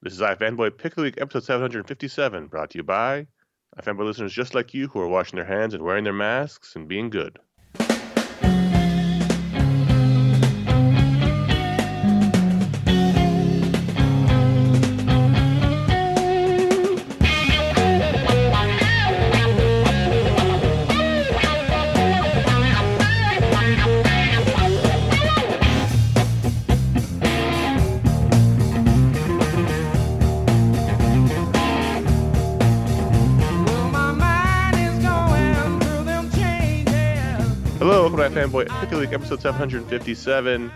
This is iFanboy Pick of the Week, episode 757, brought to you by iFanboy listeners just like you who are washing their hands and wearing their masks and being good. Welcome to iFanboy Pick of the Week, episode 757.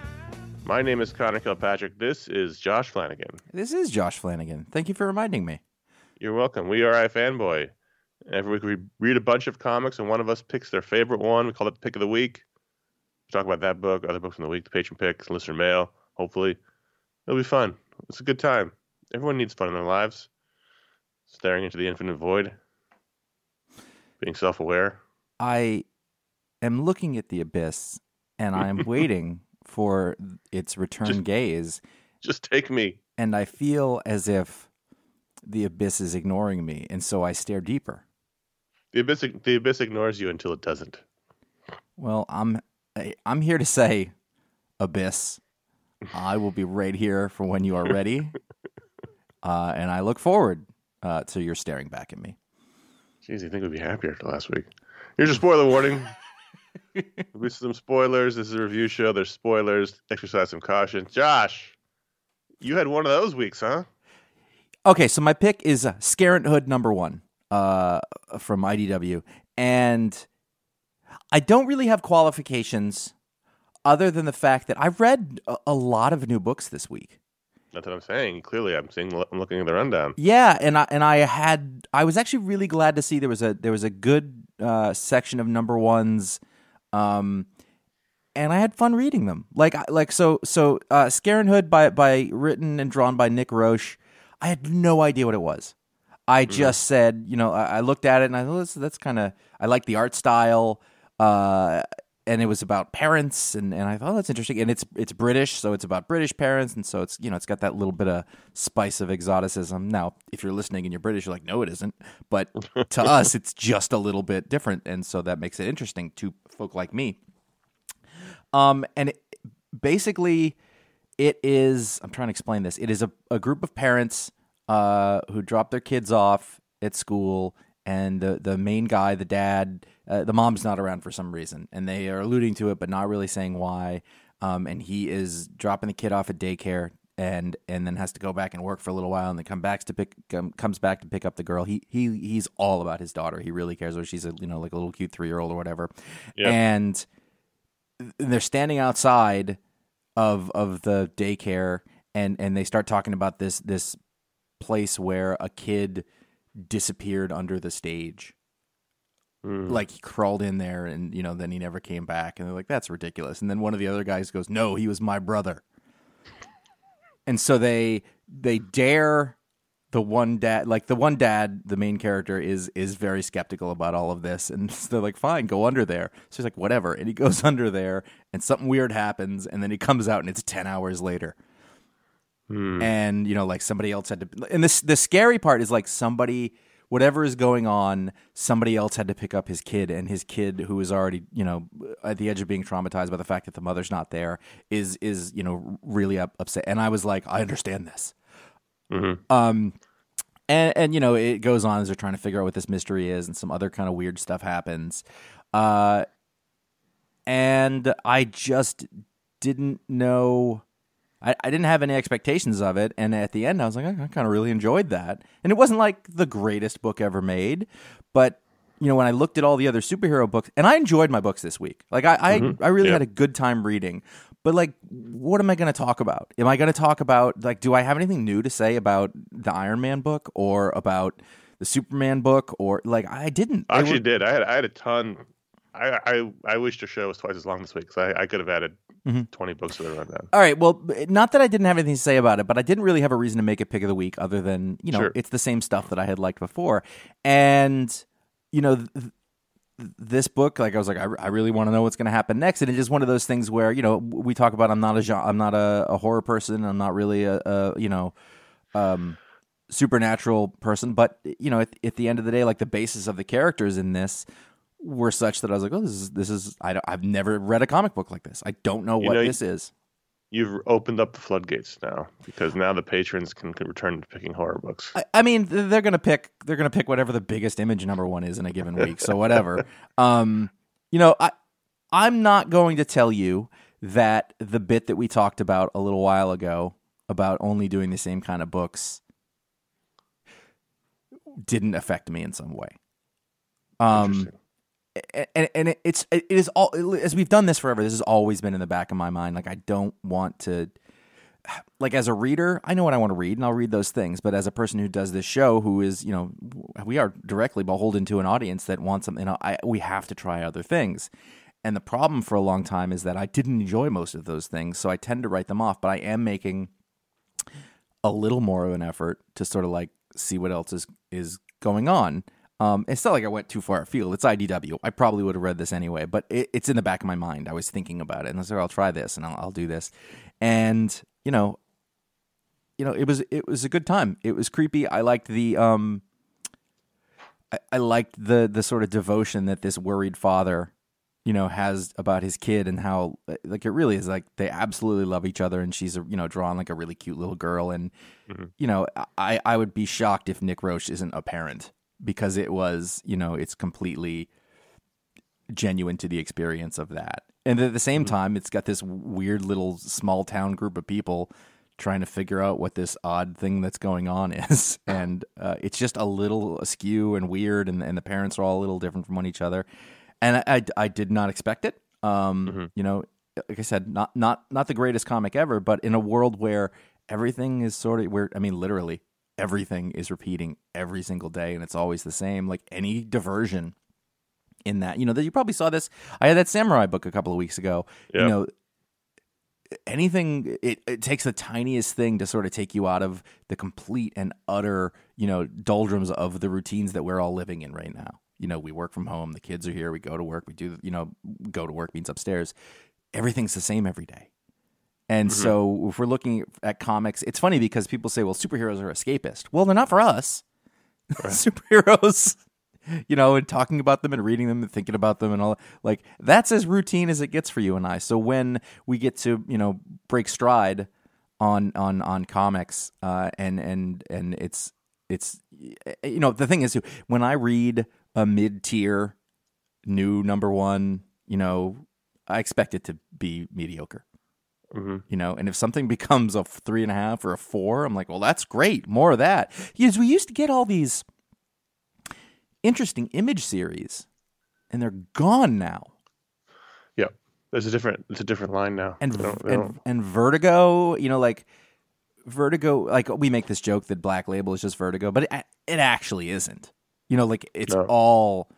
My name is Connor Kilpatrick. This is Josh Flanagan. This is Josh Flanagan. Thank you for reminding me. You're welcome. We are iFanboy. Every week we read a bunch of comics and one of us picks their favorite one. We call it the Pick of the Week. We talk about that book, other books in the week, the patron picks, listener mail, hopefully. It'll be fun. It's a good time. Everyone needs fun in their lives. Staring into the infinite void. Being self aware. I am looking at the abyss and I am waiting for its return Just- gaze, Just take me. and I feel as if the abyss is ignoring me, and so I stare deeper. The abyss, the abyss ignores you until it doesn't. Well, I'm I'm here to say, abyss, I will be right here for when you are ready, uh, and I look forward uh, to your staring back at me. Jeez, you think we'd be happier after last week. Here's your spoiler warning. Some spoilers. This is a review show. There's spoilers. Exercise some caution. Josh, you had one of those weeks, huh? Okay, so my pick is uh, Scarenthood number one uh, from IDW, and I don't really have qualifications other than the fact that I've read a, a lot of new books this week. That's what I'm saying. Clearly, I'm seeing. I'm looking at the rundown. Yeah, and I and I had I was actually really glad to see there was a there was a good uh, section of number ones, um, and I had fun reading them. Like like so so uh, Scarenthood by by written and drawn by Nick Roche. I had no idea what it was. I just said, you know, I, I looked at it and I thought that's, that's kind of I like the art style. Uh, and it was about parents and, and I thought oh, that's interesting. And it's it's British so it's about British parents and so it's you know it's got that little bit of spice of exoticism. Now if you're listening and you're British you're like no it isn't. But to us it's just a little bit different and so that makes it interesting to folk like me. Um and it, basically it is I'm trying to explain this. It is a, a group of parents uh who drop their kids off at school and the the main guy the dad uh, the mom's not around for some reason and they are alluding to it but not really saying why. Um and he is dropping the kid off at daycare and and then has to go back and work for a little while and then come back to pick um, comes back to pick up the girl. He he he's all about his daughter. He really cares whether she's a you know like a little cute 3-year-old or whatever. And they're standing outside of of the daycare and and they start talking about this this place where a kid disappeared under the stage Hmm. like he crawled in there and you know then he never came back and they're like that's ridiculous. And then one of the other guys goes no he was my brother. And so they they dare the one dad like the one dad the main character is is very skeptical about all of this and so they're like fine go under there. So he's like whatever. And he goes under there and something weird happens and then he comes out and it's 10 hours later. And you know like somebody else had to and this the scary part is like somebody whatever is going on somebody else had to pick up his kid and his kid who is already you know at the edge of being traumatized by the fact that the mother's not there is is you know really up, upset. And i was like i understand this. Um and and you know it goes on as they're trying to figure out what this mystery is and some other kind of weird stuff happens. Uh and i just didn't know I, I didn't have any expectations of it, and at the end, I was like, I, I kind of really enjoyed that. And it wasn't like the greatest book ever made, but you know, when I looked at all the other superhero books, and I enjoyed my books this week. Like I, I, mm-hmm. I really Yeah. had a good time reading. But like, what am I going to talk about? Am I going to talk about like, do I have anything new to say about the Iron Man book or about the Superman book or like I didn't? I actually were- did. I had I had a ton. I I, I wish the show was twice as long this week. So I, I could have added Mm-hmm. 20 books to the rundown. All right. Well, not that I didn't have anything to say about it, but I didn't really have a reason to make it pick of the week other than, you know, Sure. it's the same stuff that I had liked before. And, you know, th- th- this book, like I was like, I, I really want to know what's going to happen next. And it's just one of those things where, you know, we talk about I'm not a, gen- I'm not a, a horror person. I'm not really a, a you know, um, supernatural person, but you know, at, at the end of the day, like the basis of the characters in this were such that I was like, oh, this is this is I don't, I've never read a comic book like this. I don't know You what know, this is. You've opened up the floodgates now because now the patrons can, can return to picking horror books. I, I mean, they're gonna pick they're gonna pick whatever the biggest image number one is in a given week. So whatever. um, you know, I I'm not going to tell you that the bit that we talked about a little while ago about only doing the same kind of books didn't affect me in some way. Um. And and it's it is all as we've done this forever. This has always been in the back of my mind. Like I don't want to, like as a reader, I know what I want to read, and I'll read those things. But as a person who does this show, who is you know, we are directly beholden to an audience that wants something. I, we have to try other things. And the problem for a long time is that I didn't enjoy most of those things, so I tend to write them off. But I am making a little more of an effort to sort of like see what else is is going on. Um, it's not like I went too far afield. It's IDW. I probably would have read this anyway, but it, it's in the back of my mind. I was thinking about it, and I was like, "I'll try this, and I'll, I'll do this." And you know, you know, it was it was a good time. It was creepy. I liked the um, I, I liked the the sort of devotion that this worried father, you know, has about his kid and how like it really is like they absolutely love each other, and she's you know drawn like a really cute little girl, and you know, I I would be shocked if Nick Roche isn't a parent because it was you know it's completely genuine to the experience of that. And at the same time, it's got this weird little small town group of people trying to figure out what this odd thing that's going on is. And uh, it's just a little askew and weird, and, and the parents are all a little different from one each other. And I, I, I did not expect it. Um, You know, like I said, not not not the greatest comic ever, but in a world where everything is sort of where I mean, literally everything is repeating every single day, and it's always the same. Like any diversion in that. You know, that you probably saw this. I had that samurai book a couple of weeks ago. Yeah. You know, anything it, it takes the tiniest thing to sort of take you out of the complete and utter, you know, doldrums of the routines that we're all living in right now. You know, we work from home, the kids are here, we go to work, we do, you know, go to work means upstairs. Everything's the same every day. And so if we're looking at comics, it's funny because people say, well, superheroes are escapist. Well, they're not for us. superheroes you know, and talking about them and reading them and thinking about them and all like that's as routine as it gets for you and I. So when we get to, you know, break stride on on on comics uh and and and it's it's you know, the thing is when I read a mid-tier new number 1, you know, I expect it to be mediocre. Hmm You know, and if something becomes a three and a half or a four, I'm like, well, that's great. More of that. Because we used to get all these interesting image series, and they're gone now. Yeah, there's a different. It's a different line now. And They don't- they and, don't- and Vertigo, you know, like Vertigo, like we make this joke that Black Label is just Vertigo, but it it actually isn't. You know, like it's No. all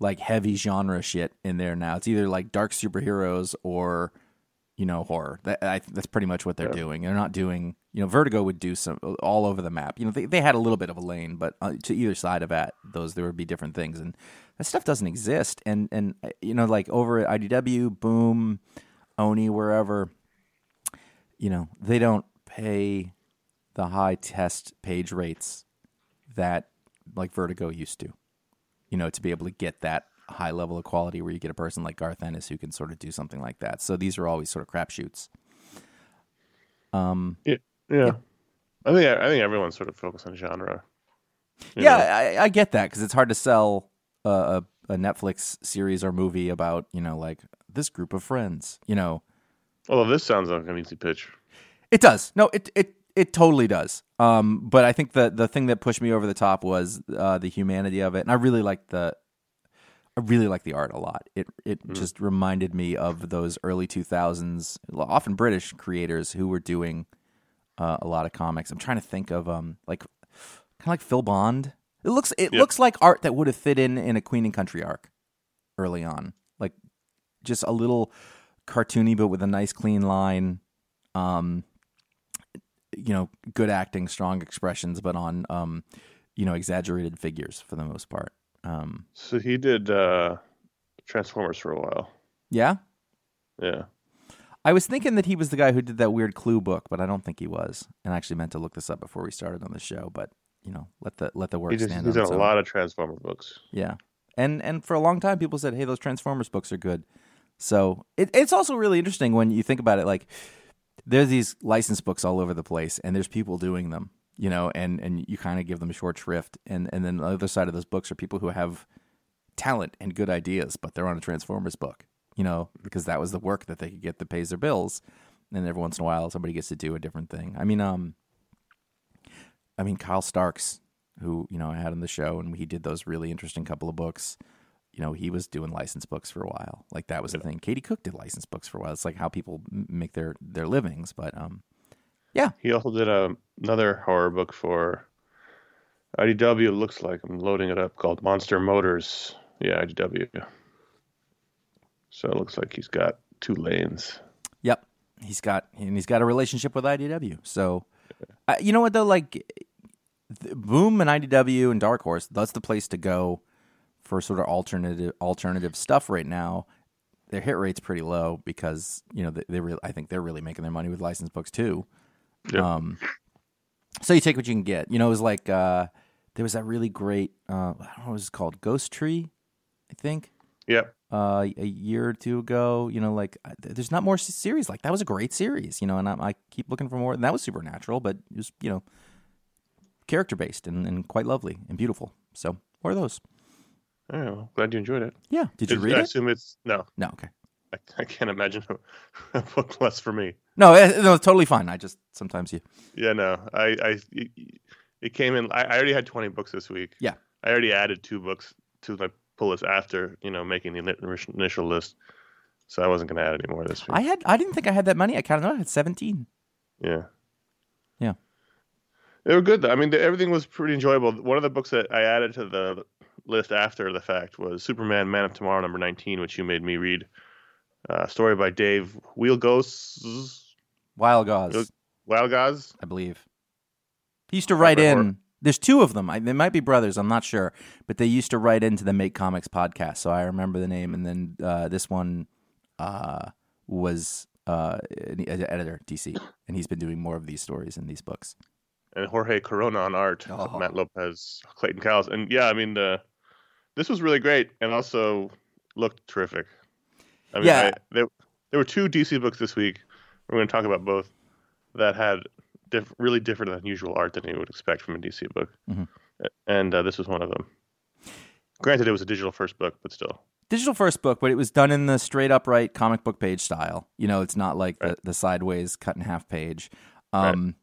like heavy genre shit in there now. It's either like dark superheroes or you know horror. That I, that's pretty much what they're Yeah. doing. They're not doing. You know, Vertigo would do some all over the map. You know, they they had a little bit of a lane, but uh, to either side of that, those there would be different things, and that stuff doesn't exist. And and uh, you know, like over at IDW, Boom, Oni, wherever, you know, they don't pay the high test page rates that like Vertigo used to. You know, to be able to get that high level of quality where you get a person like Garth Ennis who can sort of do something like that. So these are always sort of crapshoots. Um, yeah. I think I think everyone's sort of focused on genre. yeah. I, I get that because it's hard to sell a, a, a Netflix series or movie about you know like this group of friends. You know, Although this sounds like an easy pitch. It does. No, it it it totally does. Um, but I think the the thing that pushed me over the top was uh, the humanity of it, and I really liked the. I really like the art a lot. It it just reminded me of those early two thousands, often British creators who were doing uh, a lot of comics. I'm trying to think of um like kind of like Phil Bond. It looks it Yeah. looks like art that would have fit in in a Queen and Country arc early on, like just a little cartoony but with a nice clean line. Um, you know, good acting, strong expressions, but on um, you know, exaggerated figures for the most part. Um, So he did uh, Transformers for a while. yeah, Yeah. I was thinking that he was the guy who did that weird Clue book, but I don't think he was. And I actually meant to look this up before we started on the show, but you know, let the let the work He just, stand he's on done a own. lot of Transformer books. Yeah, and and for a long time, people said, "Hey, those Transformers books are good." So it, it's also really interesting when you think about it. Like, there's these license books all over the place, and there's people doing them, you know, and and you kind of give them a short shrift, and and then the other side of those books are people who have talent and good ideas, but they're on a Transformers book, you know, because that was the work that they could get that pays their bills, and every once in a while, somebody gets to do a different thing. I mean, um, I mean, Kyle Starks, who you know I had on the show, and he did those really interesting couple of books. You know, he was doing licensed books for a while. Like that was the thing. Katie Cook did licensed books for a while. It's like how people make their their livings. But um, yeah, He also did a, another horror book for IDW. It looks like I'm loading it up called Monster Motors. Yeah, IDW. So it looks like he's got two lanes. Yep, he's got and he's got a relationship with IDW. So, uh, you know what though, like Boom and IDW and Dark Horse, that's the place to go for sort of alternative alternative stuff right now. Their hit rate's pretty low because you know they, they really, I think they're really making their money with licensed books too. Yeah. Um, so you take what you can get. You know, it was like uh, there was that really great uh, I don't know what it was called, Ghost Tree, I think Yep. uh, a year or two ago. You know, like there's not more series like that was a great series. You know, and I, I keep looking for more. And that was supernatural, but it was you know character based and, and quite lovely and beautiful. So what are those? Oh, glad you enjoyed it. Yeah, did you It's- read I it? assume it's no. No, okay. I, I can't imagine a, a book less for me. No, eh, no, it's totally fine. I just sometimes you. Yeah, no. I, I it, it came in. I, I already had 20 books this week. Yeah. I already added two books to my pull list after you know making the initial list, so I wasn't going to add any more this week. I had. I didn't think I had that many. I counted. out. I had seventeen. Yeah. Yeah. They were good. though. I mean, the, everything was pretty enjoyable. One of the books that I added to the list after the fact was Superman Man of Tomorrow, number 19, which you made me read. Uh, story by Dave Wielgosz. Wild Gauze, Wildgaz. I believe. He used to write Or- in. There's two of them. I, they might be brothers. I'm not sure, but they used to write into the Make Comics podcast, so I remember the name. And then uh, this one uh, was uh, an an editor, DC, and he's been doing more of these stories and these books. and Jorge Corona on art, Oh. Matt Lopes, Clayton Cowles, and yeah, I mean, uh, this was really great, and also looked terrific. I mean, Yeah. I, there, there were two DC books this week. We're going to talk about both that had diff- really different and unusual art than you would expect from a DC book, Mhm. and uh, this was one of them. Granted, it was a digital first book, but still, Digital first book, but it was done in the straight upright comic book page style. You know, it's not like the, the sideways cut in half page. Um,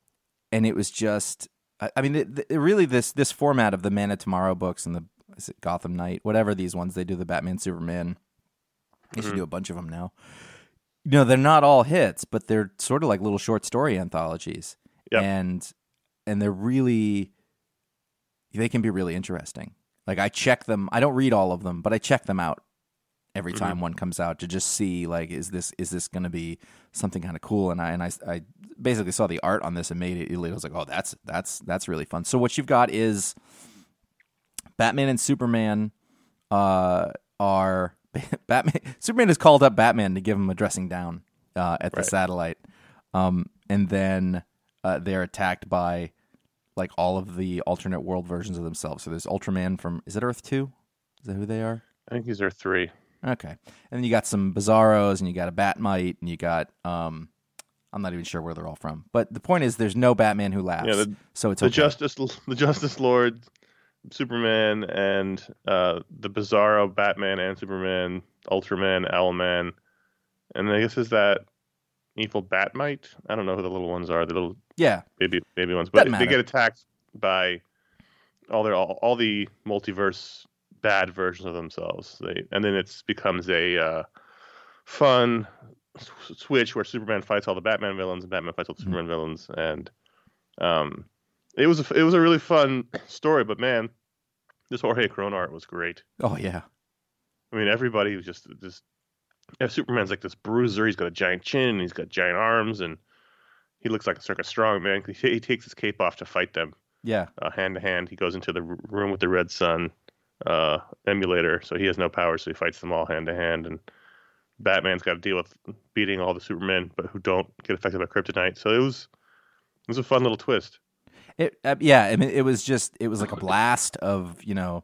And it was just, I, I mean, it, it really this this format of the Man of Tomorrow books and the is it Gotham Knight, whatever these ones they do, the Batman Superman. They should Mhm. do a bunch of them now. You know, they're not all hits, but they're sort of like little short story anthologies, Yep. and and they're really they can be really interesting. Like I check them. I don't read all of them, but I check them out every Mhm. time one comes out to just see like is this is this going to be something kind of cool and I and I, I basically saw the art on this and made it I was like oh that's that's that's really fun. So what you've got is Batman and Superman uh are Batman Superman has called up Batman to give him a dressing down uh at the satellite. Um and then uh, they're attacked by like all of the alternate world versions of themselves. So there's Ultraman from is it Earth 2? Is that who they are? I think these are three. Okay. And then you got some Bizarros and you got a Batmite and you got um I'm not even sure where they're all from. But the point is there's no Batman who laughs. Yeah, the- so it's the okay. Justice, the Justice Lord, Superman, and uh, the Bizarro Batman and Superman, Ultraman, Owlman, and I guess is that evil Batmite? I don't know who the little ones are, the little yeah. baby baby ones, but they get attacked by all their all, all the multiverse bad versions of themselves. They and then it becomes a uh, fun switch where Superman fights all the Batman villains and Batman fights all the Mhm. Superman villains, and um, it was a, it was a really fun story. But man, this Jorge Corona art was great. Oh yeah. I mean, everybody was just just. Yeah, Superman's like this bruiser. He's got a giant chin. And he's got giant arms, and he looks like a circus strong man. He, he takes his cape off to fight them Yeah. uh, hand to hand. He goes into the room with the Red Sun uh, emulator, so he has no power, so he fights them all hand to hand. And Batman's got to deal with beating all the Supermen, but who don't get affected by kryptonite. So it was it was a fun little twist. It uh, yeah, I mean it was just it was like a blast of, you know,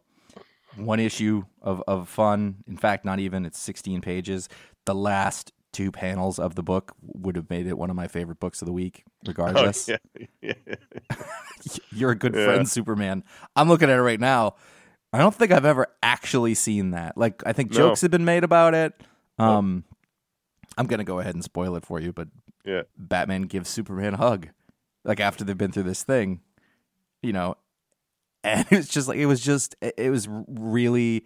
one issue of of fun. In fact, not even it's 16 pages. The last two panels of the book would have made it one of my favorite books of the week regardless. Oh, yeah. yeah. You're a good Yeah. friend, Superman. I'm looking at it right now. I don't think I've ever actually seen that. Like I think No. jokes have been made about it. Um I'm going to go ahead and spoil it for you, but Yeah. Batman gives Superman a hug, like after they've been through this thing, you know, and it was just like it was just it was really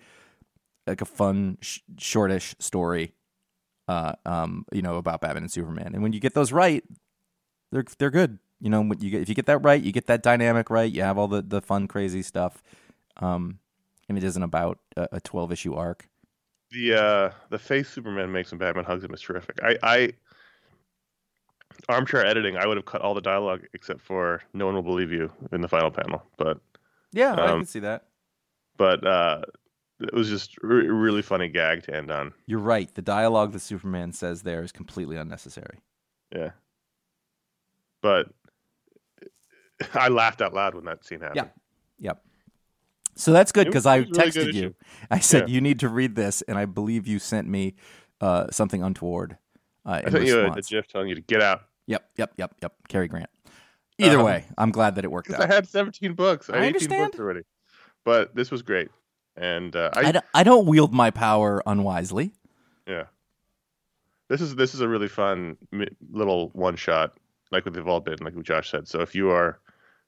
like a fun, sh- shortish story, uh, um, you know, about Batman and Superman. And when you get those right, they're they're good. You know, when you get, if you get that right, you get that dynamic right. You have all the the fun, crazy stuff, um, and it isn't about a, a twelve issue arc. The uh the face Superman makes when Batman hugs him is terrific. I I armchair editing, I would have cut all the dialogue except for "No one will believe you" in the final panel, but Yeah, I Um, can see that. but uh it was just re- really funny gag to end on. You're right. The dialogue that Superman says there is completely unnecessary. Yeah. But I laughed out loud when that scene happened. Yeah. Yep. So that's good because I really texted you. issue. I said Yeah. you need to read this, and I believe you sent me uh, something untoward. Uh, I sent you a, a gif telling you to get out. Yep, yep, yep, yep. Cary Grant. Either Um, way, I'm glad that it worked out. I had 17 books. I I 18 understand. books already. But this was great. And uh, I, I, d- I don't wield my power unwisely. yeah. This is this is a really fun little one shot, like what they've all been, like what Josh said. So if you are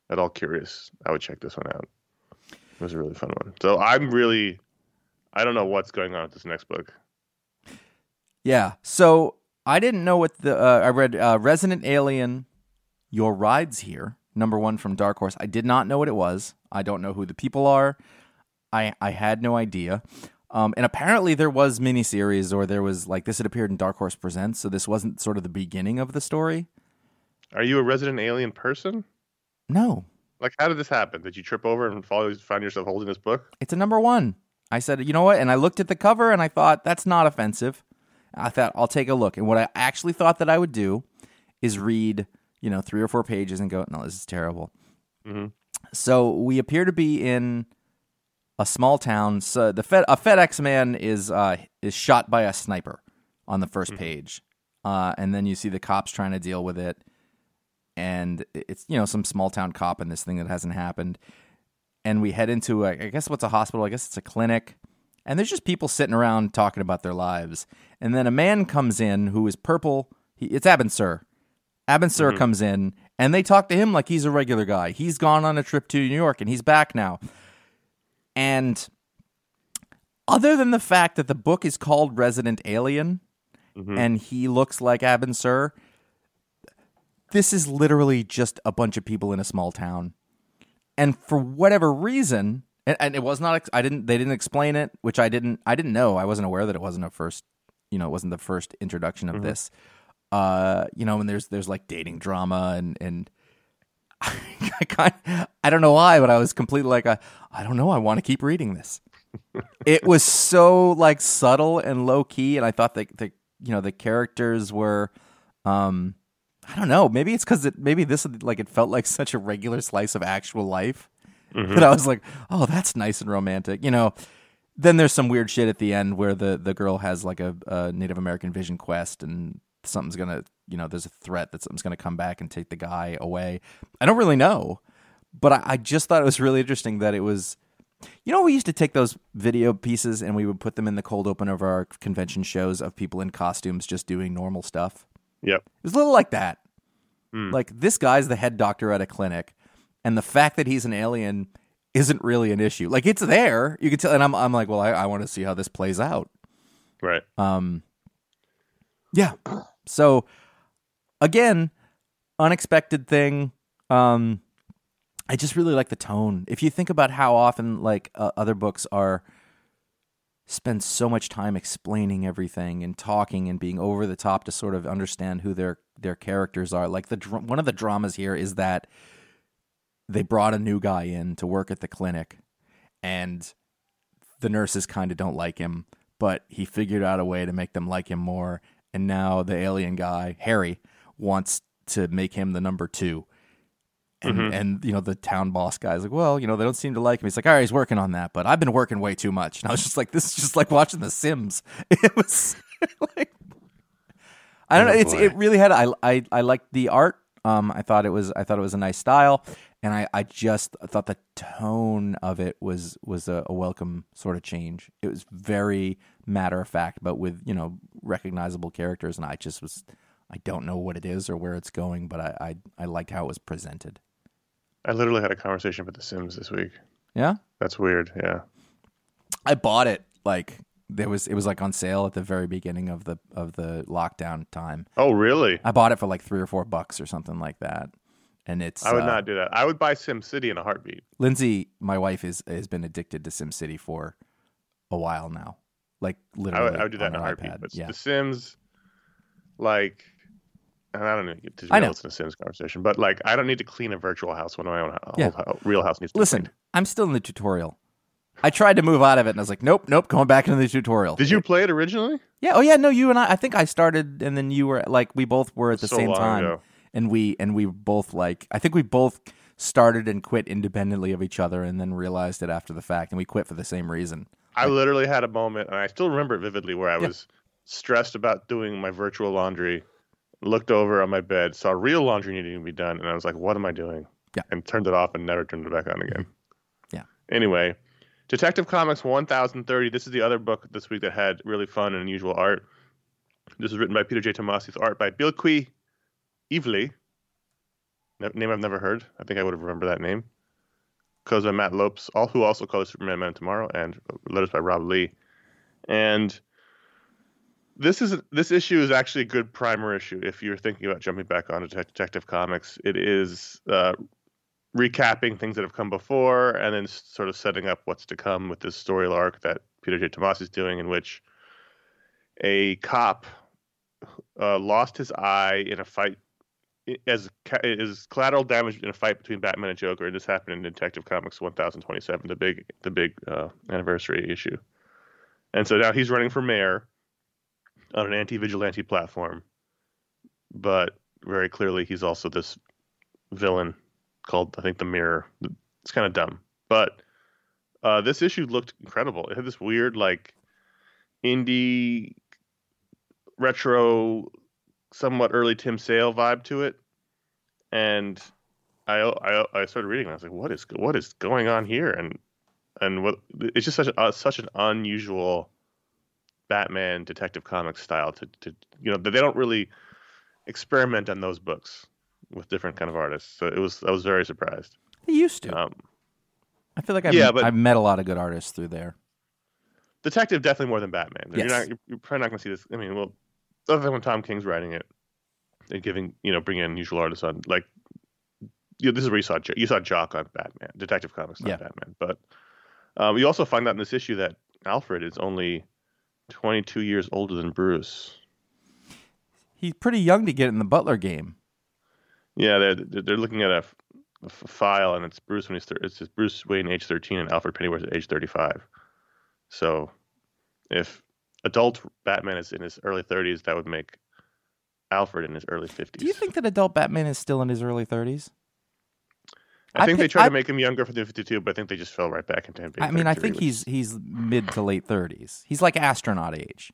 at all curious, I would check this one out. It was a really fun one. So I'm really, I don't know what's going on with this next book. Yeah. So I didn't know what the uh, I read uh, Resident Alien. Your rides here, number one from Dark Horse. I did not know what it was. I don't know who the people are. I I had no idea. Um, and apparently there was miniseries or there was like this had appeared in Dark Horse Presents, so this wasn't sort of the beginning of the story. Are you a resident alien person? No, Like, how did this happen? Did you trip over and follow, find yourself holding this book? it's a number one. I said, you know what? And I looked at the cover and I thought that's not offensive. I thought I'll take a look. And what I actually thought that I would do is read, you know, three or four pages and go, no, this is terrible. Mhm. So we appear to be in a small town. So the Fed, a FedEx man is uh, is shot by a sniper on the 1st page, uh, and then you see the cops trying to deal with it. And it's you know some small town cop in this thing that hasn't happened and we head into a, I guess what's a hospital? I guess it's a clinic. And there's just people sitting around talking about their lives. And then a man comes in who is purple. He, it's Abin Sur. Abin Sur mm-hmm. comes in and they talk to him like he's a regular guy. He's gone on a trip to New York and he's back now. And other than the fact that the book is called Resident Alien mm-hmm. and he looks like Abin Sur, this is literally just a bunch of people in a small town and for whatever reason and, and it was not i didn't they didn't explain it which i didn't i didn't know i wasn't aware that it wasn't a first you know it wasn't the first introduction of this uh you know and there's there's like dating drama and and I kind I don't know why, but I was completely like, I, I don't know. I want to keep reading this. it was so like subtle and low key, and I thought that the you know the characters were, um, I don't know. Maybe it's because it maybe this like it felt like such a regular slice of actual life that I was like, oh, that's nice and romantic. You know. Then there's some weird shit at the end where the the girl has like a, a Native American vision quest and something's gonna you know there's a threat that something's gonna come back and take the guy away. I don't really know, but I, I just thought it was really interesting that it was. You know, we used to take those video pieces and we would put them in the cold open of our convention shows of people in costumes just doing normal stuff. Yep. It was a little like that. Hmm. Like this guy's the head doctor at a clinic, and the fact that he's an alien isn't really an issue. Like it's there, you can tell. And I'm, I'm like, well, I, I want to see how this plays out. Right. Um, yeah. So again, unexpected thing. Um, I just really like the tone. If you think about how often like uh, other books are spend so much time explaining everything and talking and being over the top to sort of understand who their their characters are. Like the one of the dramas here is that they brought a new guy in to work at the clinic and the nurses kind of don't like him but he figured out a way to make them like him more. And now the alien guy, Harry, wants to make him the number two. And, Mhm. and you know the town boss guy's like, well, you know they don't seem to like him. He's like, all right, he's working on that, but I've been working way too much. And I was just like, this is just like watching The Sims. It was like, I don't Oh, know. It's boy. it really had. I I I liked the art. Um, I thought it was I thought it was a nice style, and I I just thought the tone of it was was a, a welcome sort of change. It was very matter of fact, but with you know recognizable characters, and I just was. I don't know what it is or where it's going, but I I, I liked how it was presented. I literally had a conversation with The Sims this week. Yeah, That's weird. Yeah. I bought it like there was it was like on sale at the very beginning of the of the lockdown time. Oh, really? I bought it for like three or four bucks or something like that, and it's I would uh, not do that. I would buy Sim City in a heartbeat. Lindsay, my wife, is has been addicted to SimCity for a while now. Like I literally, would, I would do that in a heartbeat. iPad. But yeah, The Sims, like, and I don't know. To I know. In a Sims conversation, but like, I don't need to clean a virtual house when my own ho- Yeah. whole ho- real house needs to listen, cleaned. I'm still in the tutorial. I tried to move out of it, and I was like, nope, nope, going back into the tutorial. Did you play it originally? Yeah. Oh yeah. No, you and I. I think I started, and then you were like, we both were at the So same time, ago. And we and we both like. I think we both started and quit independently of each other, and then realized it after the fact, and we quit for the same reason. I literally had a moment, and I still remember it vividly, where I Yeah. was stressed about doing my virtual laundry, looked over on my bed, saw real laundry needing to be done, and I was like, "What am I doing?" Yeah. and turned it off and never turned it back on again. Mm-hmm. Yeah. Anyway, Detective Comics 1030. This is the other book this week that had really fun and unusual art. This is written by Peter J. Tomasi with art by Bilquis Evely. No- Name I've never heard. I think I would have remembered that name. Colors by Matt Lopes, all who also colors Superman Man Tomorrow, and letters by Rob Leigh. And this is this issue is actually a good primer issue if you're thinking about jumping back onto Det- Detective Comics. It is uh, recapping things that have come before, and then sort of setting up what's to come with this story arc that Peter J. Tomasi is doing, in which a cop uh, lost his eye in a fight as is collateral damage in a fight between Batman and Joker. This happened in Detective Comics 1027, the big the big uh, anniversary issue. And so now he's running for mayor on an anti-vigilante platform, but very clearly he's also this villain called I think the Mirror. It's kind of dumb, but uh, this issue looked incredible. It had this weird like indie retro somewhat early Tim Sale vibe to it, and I I, I started reading. And I was like, what is what is going on here? And and what it's just such a uh, such an unusual Batman Detective Comics style to to you know they don't really experiment on those books with different kind of artists. So it was I was very surprised. He used to. Um, I feel like I've, yeah, but- I've met a lot of good artists through there. Detective definitely more than Batman. You're not you're, you're probably not going to see this. I mean, well, other than when Tom King's writing it and giving you know bringing in unusual artists on like you know, this is where you saw you saw Jock on Batman, Detective Comics, not Yeah. Batman. But um, you also find out in this issue that Alfred is only 22 years older than Bruce. He's pretty young to get in the Butler game. Yeah, they're they're looking at a file, and it's Bruce when he's thir- it's Bruce Wayne age 13 and Alfred Pennyworth at age 35. So, if adult Batman is in his early 30s, that would make Alfred in his early 50s. Do you think that adult Batman is still in his early 30s? I think I they pick- tried I- to make him younger for the 52, but I think they just fell right back into him. Being I mean, I think which- he's he's mid to late 30s. He's like astronaut age.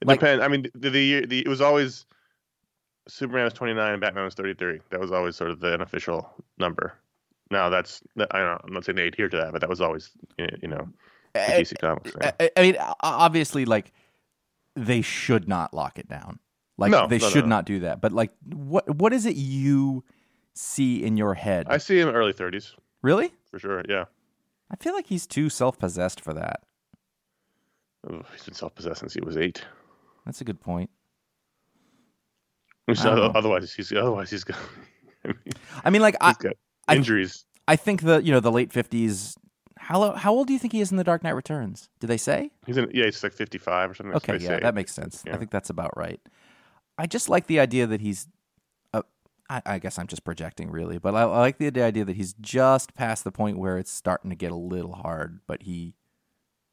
It like- depends. I mean, the, the year the it was always Superman was 29 and Batman was 33. That was always sort of the unofficial number. Now that's I don't know. I'm not saying they adhere to that, but that was always you know I, DC Comics. thing. I- I mean, obviously, like they should not lock it down. Like No, they no, should no. not do that. But like, what what is it you see in your head? I see him early 30s really? for sure. Yeah, I feel like he's too self possessed for that. Ugh, he's been self-possessed since he was eight. That's a good point. He's- I don't know. otherwise, he's otherwise he's got, I mean, I mean, like I, got I- injuries. I think the you know the late fifties. How how old do you think he is in the Dark Knight Returns? Do they say? he's in yeah, he's like 55 or something. Okay, yeah, say. that makes sense. I think that's about right. I just like the idea that he's. Uh, I, I guess I'm just projecting, really, but I, I like the idea that he's just past the point where it's starting to get a little hard, but he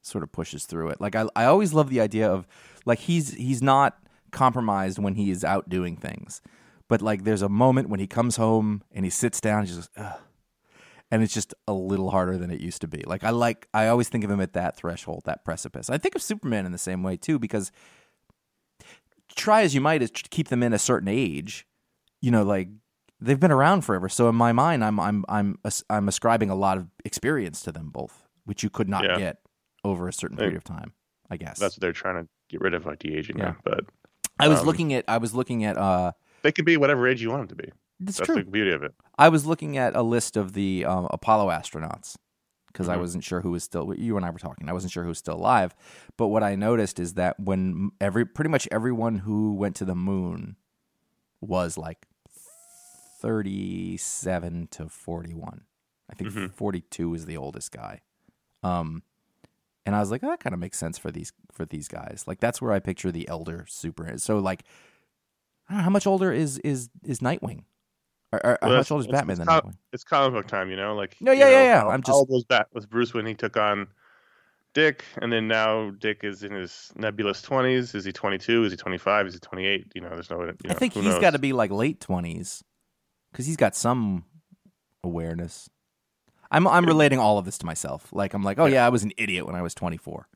sort of pushes through it. Like I I always love the idea of like he's he's not compromised when he is out doing things. But like there's a moment when he comes home and he sits down and just Ugh. And it's just a little harder than it used to be. Like I like I always think of him at that threshold, that precipice. I think of Superman in the same way too because try as you might to keep them in a certain age, you know, like they've been around forever. So in my mind, I'm I'm I'm I'm ascribing a lot of experience to them both, which you could not Yeah. get over a certain period of time. I guess That's what they're trying to get rid of, like de aging. Yeah. But I was um, looking at I was looking at uh they can be whatever age you want them to be. It's That's true. the beauty of it. I was looking at a list of the um, Apollo astronauts because I Mhm. wasn't sure who was still. You and I were talking. I wasn't sure who was still alive. But what I noticed is that when every pretty much everyone who went to the moon was like thirty-seven to forty-one. I think Mhm. forty-two is the oldest guy. Um, and I was like, oh, that kind of makes sense for these for these guys. Like that's where I picture the elder super. So like, I don't know, how much older is is is Nightwing? Or, or how Well, much that's- older is Batman it's com- It's comic book time, you know. Like No, yeah, yeah, know, yeah. How, I'm how just- old was Bat was Bruce when he took on Dick, and then now Dick is in his nebulous twenties. Is he twenty two? Is he twenty five? Is he twenty eight? You know, there's no. You know, I think he's got to be like late twenties because he's got some awareness. I'm I'm relating all of this to myself. Like I'm like, oh yeah, I was an idiot when I was 24.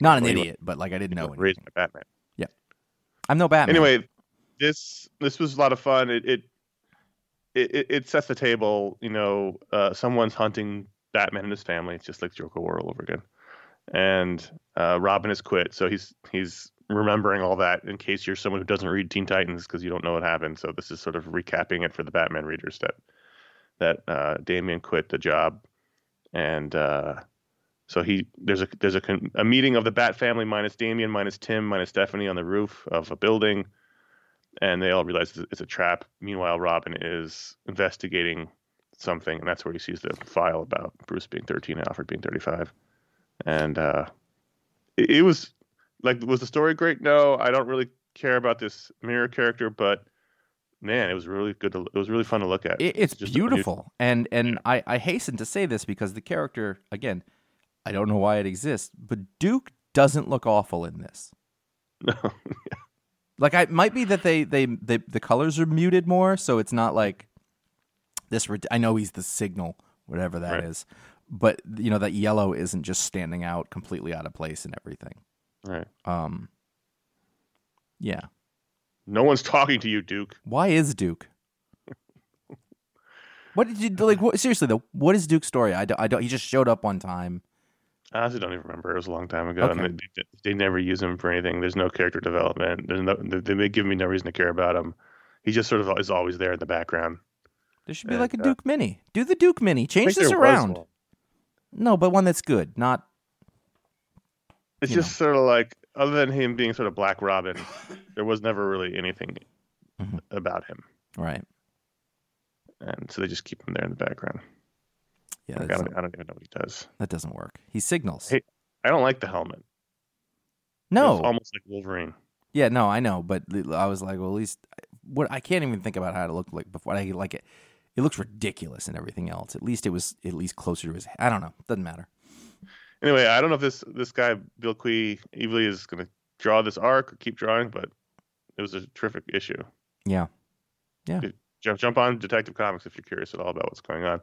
Not an Well, you idiot, but like I didn't know. raised by Batman. Yeah, I'm no Batman. Anyway, this this was a lot of fun. It it it, it sets the table. You know, uh, someone's hunting Batman and his family. It's just like Joker War all over again. And uh, Robin has quit, so he's he's remembering all that in case you're someone who doesn't read Teen Titans because you don't know what happened. So this is sort of recapping it for the Batman readers that that uh, Damian quit the job, and uh, so he there's a there's a a meeting of the Bat family minus Damian minus Tim minus Stephanie on the roof of a building, and they all realize it's- it's a trap. Meanwhile, Robin is investigating something, and that's where he sees the file about Bruce being 13 and Alfred being 35, and uh, it, it was like was the story great? No, I don't really care about this mirror character, but man, it was really good. To, it was really fun to look at. It, it's new- beautiful, and and I I hasten to say this because the character again, I don't know why it exists, but Duke doesn't look awful in this. No. Like I it might be that they they, they the colors are muted more, so it's not like this. I know he's the signal, whatever that is, Right. but you know that yellow isn't just standing out completely out of place and everything. right. Um, yeah. No one's talking to you, Duke. Why is Duke? What did you like? What, seriously though, what is Duke's story? I don't, I don't. He just showed up one time. I honestly don't even remember. It was a long time ago, Okay. and they, they, never use him for anything. There's no character development. There's no. They, they give me no reason to care about him. He just sort of is always there in the background. There should be And, like a uh, Duke Mini. Do the Duke Mini. Change this around. No, but one that's good. Not It's just sort of like, other than him being sort of Black Robin, there was never really anything Mhm. about him, right. and so they just keep him there in the background. Yeah, Like, I don't, I don't even know what he does. that doesn't work. He signals. Hey, I don't like the helmet. no. it's almost like Wolverine. Yeah, no, I know, but I was like, well, at least what I can't even think about how it looked like before. I like it. It looks ridiculous and everything else. At least it was at least closer to his. I don't know. Doesn't matter. Anyway, I don't know if this this guy Bilquis Evely is going to draw this arc or keep drawing, but it was a terrific issue. Yeah, yeah. jump jump on Detective Comics if you're curious at all about what's going on.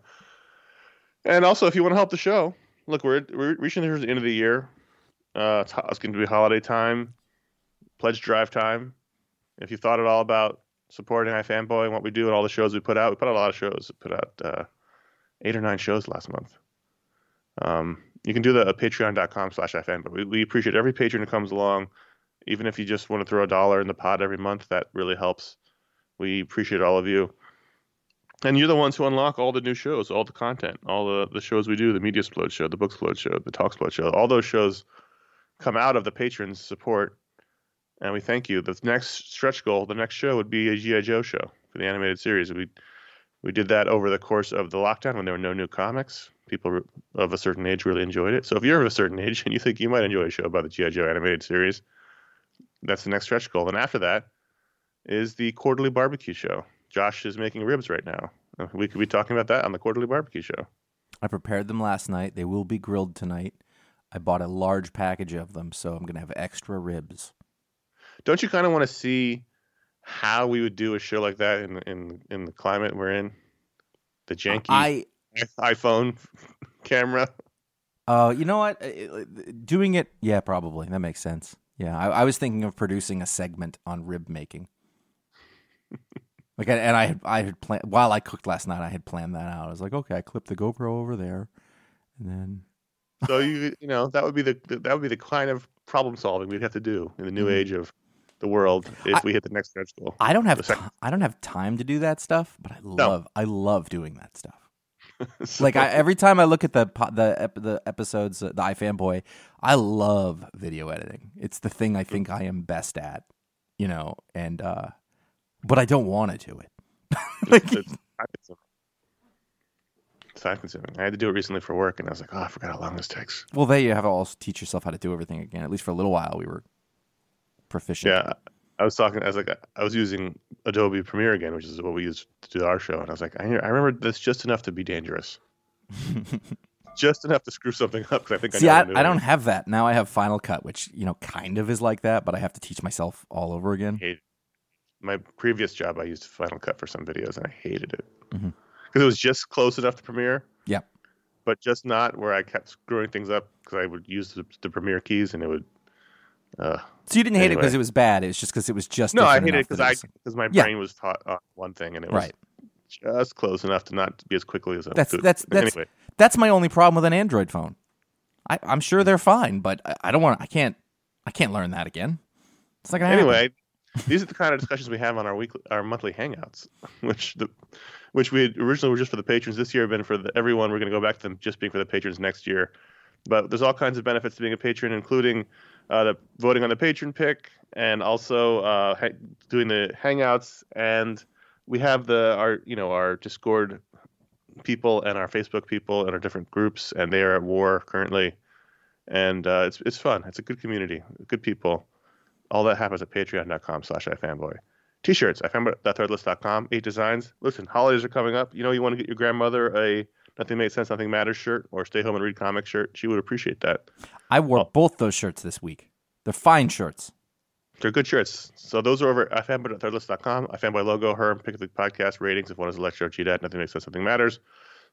And also, if you want to help the show, look, we're we're reaching the end of the year. Uh, it's, it's going to be holiday time, pledge drive time. If you thought at all about supporting iFanboy and what we do and all the shows we put out, we put out a lot of shows. We put out uh, eight or nine shows last month. Um, you can do that at patreon.com slash iFanboy. We, we appreciate every patron who comes along. Even if you just want to throw a dollar in the pot every month, that really helps. We appreciate all of you. And you're the ones who unlock all the new shows, all the content, all the, the shows we do, the Media Explode show, the Books Explode show, the Talk Explode show. All those shows come out of the patrons' support. And we thank you. The next stretch goal, the next show would be a G.I. Joe show for the animated series. We we did that over the course of the lockdown when there were no new comics. People of a certain age really enjoyed it. So if you're of a certain age and you think you might enjoy a show about the G.I. Joe animated series, that's the next stretch goal. And after that is the quarterly barbecue show. Josh is making ribs right now. Uh, We could be talking about that on the quarterly barbecue show. I prepared them last night. They will be grilled tonight. I bought a large package of them, so I'm gonna have extra ribs. Don't you kind of want to see how we would do a show like that in in in the climate we're in? The janky I iPhone camera. Uh, you know what? Uh, Doing it, yeah, probably that makes sense. Yeah, I, I was thinking of producing a segment on rib making. like, and I had I had planned while I cooked last night. I had planned that out. I was like, okay, I clipped the GoPro over there, and then So you you know that would be the that would be the kind of problem solving we'd have to do in the new Mhm. age of the world if I- we hit the next stretch goal. I don't have ti- I don't have time to do that stuff, but I love I love doing that stuff. So- Like I, every time I look at the the the episodes, the iFanboy, I love video editing. It's the thing I think I am best at, you know. And uh, but I don't want to do it. like, it's time consuming. It's time consuming. I had to do it recently for work, and I was like, oh, I forgot how long this takes. well, there you have to also teach yourself how to do everything again. At least for a little while, we were proficient. Yeah, I was talking. I was like, I was using Adobe Premiere again, which is what we use to do our show, and I was like, I, I remember this just enough to be dangerous, just enough to screw something up because I think See, I, know I, I'm don't have that now. I have Final Cut, which you know kind of is like that, but I have to teach myself all over again. My previous job. I used Final Cut for some videos, and I hated it because Mhm. it was just close enough to Premiere. Yep. but just not where I kept screwing things up because I would use the, the Premiere keys, and it would. Uh, So you didn't hate it because it was bad. It was just because it was just no, I hated it because I because my Yeah. brain was taught on one thing, and it was right. just close enough to not be as quickly as I That's could. that's that's anyway. that's my only problem with an Android phone. I, I'm sure they're fine, but I, I don't want. I can't. I can't learn that again. It's not gonna happen. These are the kind of discussions we have on our weekly, our monthly hangouts, which the, which we originally were just for the patrons. This year have been for the, everyone. We're going to go back to them just being for the patrons next year. But there's all kinds of benefits to being a patron, including uh, the voting on the patron pick, and also uh, ha- doing the hangouts. And we have the our you know our Discord people and our Facebook people and our different groups, and they are at war currently. And uh, it's it's fun. It's a good community, good people. All that happens at patreon.com slash ifanboy. T-shirts, ifanboy.threadless.com, eight designs. Listen, holidays are coming up. You know you want to get your grandmother a Nothing Makes Sense, Nothing Matters shirt or Stay Home and Read Comics shirt. She would appreciate that. I wore Oh. both those shirts this week. They're fine shirts. They're good shirts. So those are over at ifanboy.threadless.com. ifanboy logo, her, pick the podcast ratings. If one is Electro, GDAT, Nothing Makes Sense, Nothing Matters.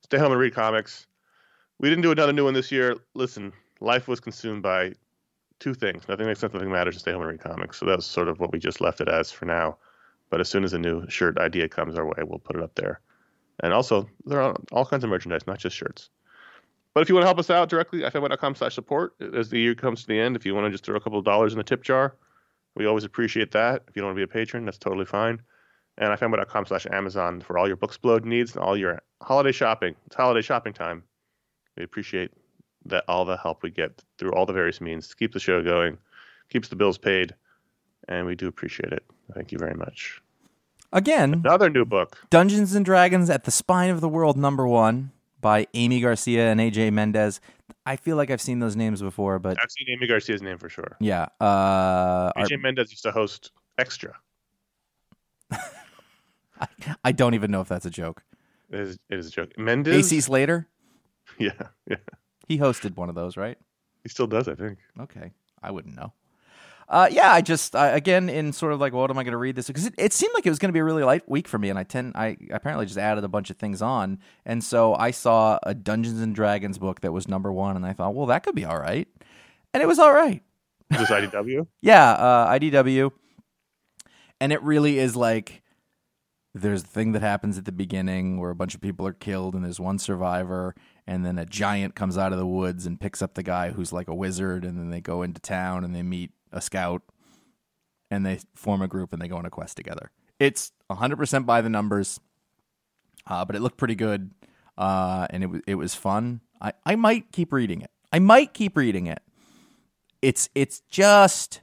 Stay home and read comics. We didn't do another new one this year. Listen, life was consumed by two things. Nothing makes sense, nothing matters, and stay home and read comics. So that's sort of what we just left it as for now. But as soon as a new shirt idea comes our way, we'll put it up there. And also, there are all kinds of merchandise, not just shirts. But if you want to help us out directly, ifanboy.com slash support. As the year comes to the end, if you want to just throw a couple of dollars in the tip jar, we always appreciate that. If you don't want to be a patron, that's totally fine. And ifanboy.com slash Amazon for all your Booksplode needs and all your holiday shopping. It's holiday shopping time. We appreciate that all the help we get through all the various means to keep the show going, keeps the bills paid, and we do appreciate it. Thank you very much. Again, Another new book. Dungeons and Dragons at the Spine of the World, number one by Aimee Garcia and AJ Mendez. I feel like I've seen those names before, but I've seen Aimee Garcia's name for sure. yeah. Uh, our- AJ Mendez used to host Extra. I, I don't even know if that's a joke. It is, it is a joke. Mendez? AC Slater, Yeah, yeah. He hosted one of those, right? He still does, I think. Okay, I wouldn't know. Uh, yeah, I just I, again in sort of like what am I going to read this because it, it seemed like it was going to be a really light week for me, and I tend I apparently just added a bunch of things on, and so I saw a Dungeons and Dragons book that was number one, and I thought, well, that could be all right, and it was all right. Is this IDW? Yeah, uh, IDW, and it really is like there's the thing that happens at the beginning where a bunch of people are killed and there's one survivor and then a giant comes out of the woods and picks up the guy who's like a wizard and then they go into town and they meet a scout and they form a group and they go on a quest together. It's 100% by the numbers uh, but it looked pretty good uh, and it, was it was fun. I, I might keep reading it. I might keep reading it. It's it's just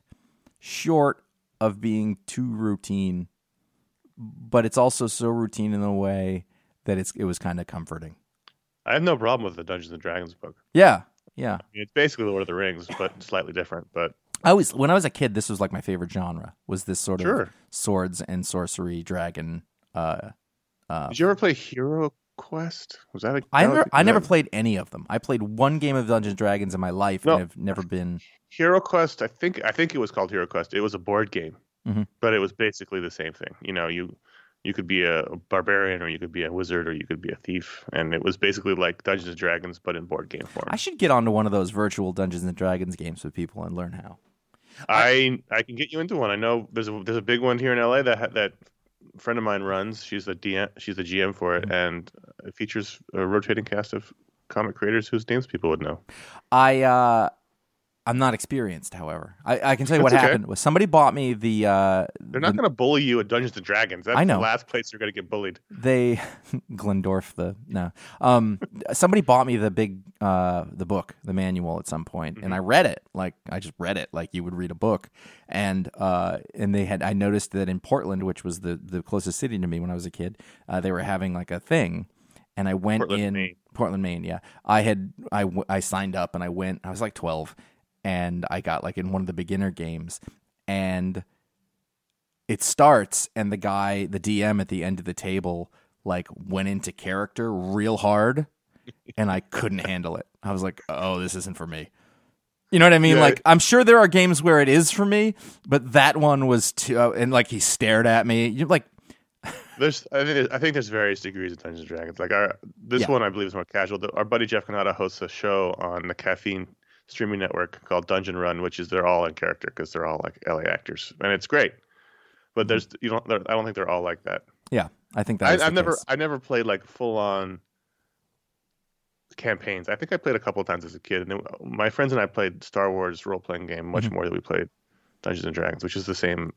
short of being too routine but it's also so routine in a way that it's it was kind of comforting I have no problem with the Dungeons and Dragons book. yeah yeah I mean, it's basically Lord of the Rings, but slightly different. But I was when I was a kid. This was like my favorite genre. Was this sort of swords and sorcery, dragon? Uh, uh, did you ever play Hero Quest? Was that a? I that was- never, I never that- played any of them. I played one game of Dungeons and Dragons in my life, No. and I've never been. Hero Quest. I think I think it was called Hero Quest. It was a board game, Mhm. but it was basically the same thing. You know, you you could be a barbarian, or you could be a wizard, or you could be a thief, and it was basically like Dungeons and Dragons, but in board game form. I should get onto one of those virtual Dungeons and Dragons games with people and learn how. I I can get you into one. I know there's a there's a big one here in LA that ha- that friend of mine runs. She's the DM. She's the GM for Mm-hmm. it, and it features a rotating cast of comic creators whose names people would know. I uh I'm not experienced, however. I, I can tell you what okay. happened was somebody bought me the uh They're not the- going to bully you at Dungeons and Dragons. That's I know. the last place you're going to get bullied. they Glendorf the no. Um somebody bought me the big uh the book, the manual at some point, and I read it. Like I just read it like you would read a book. And uh and they had I noticed that in Portland, which was the the closest city to me when I was a kid, uh, they were having like a thing and I went Portland, in Maine. Portland, Maine. Yeah, I had I I signed up and I went. I was like twelve, and I got like in one of the beginner games, and it starts, and the guy, the DM at the end of the table, like went into character real hard, and I couldn't handle it. I was like, oh, this isn't for me. You know what I mean? Yeah. Like, I'm sure there are games where it is for me, but that one was too. Uh, and like, he stared at me. You're like, There's, I think, there's, I think there's various degrees of Dungeons and Dragons. Like our, this Yeah. one, I believe is more casual. The, our buddy Jeff Cannata hosts a show on the Caffeine streaming network called Dungeon Run, which is they're all in character because they're all like LA actors, and it's great. But there's, you don't, I don't think they're all like that. yeah, I think that. I, I've never, case. I never played like full on campaigns. I think I played a couple of times as a kid, and then my friends and I played Star Wars role playing game much Mhm. more than we played Dungeons and Dragons, which is the same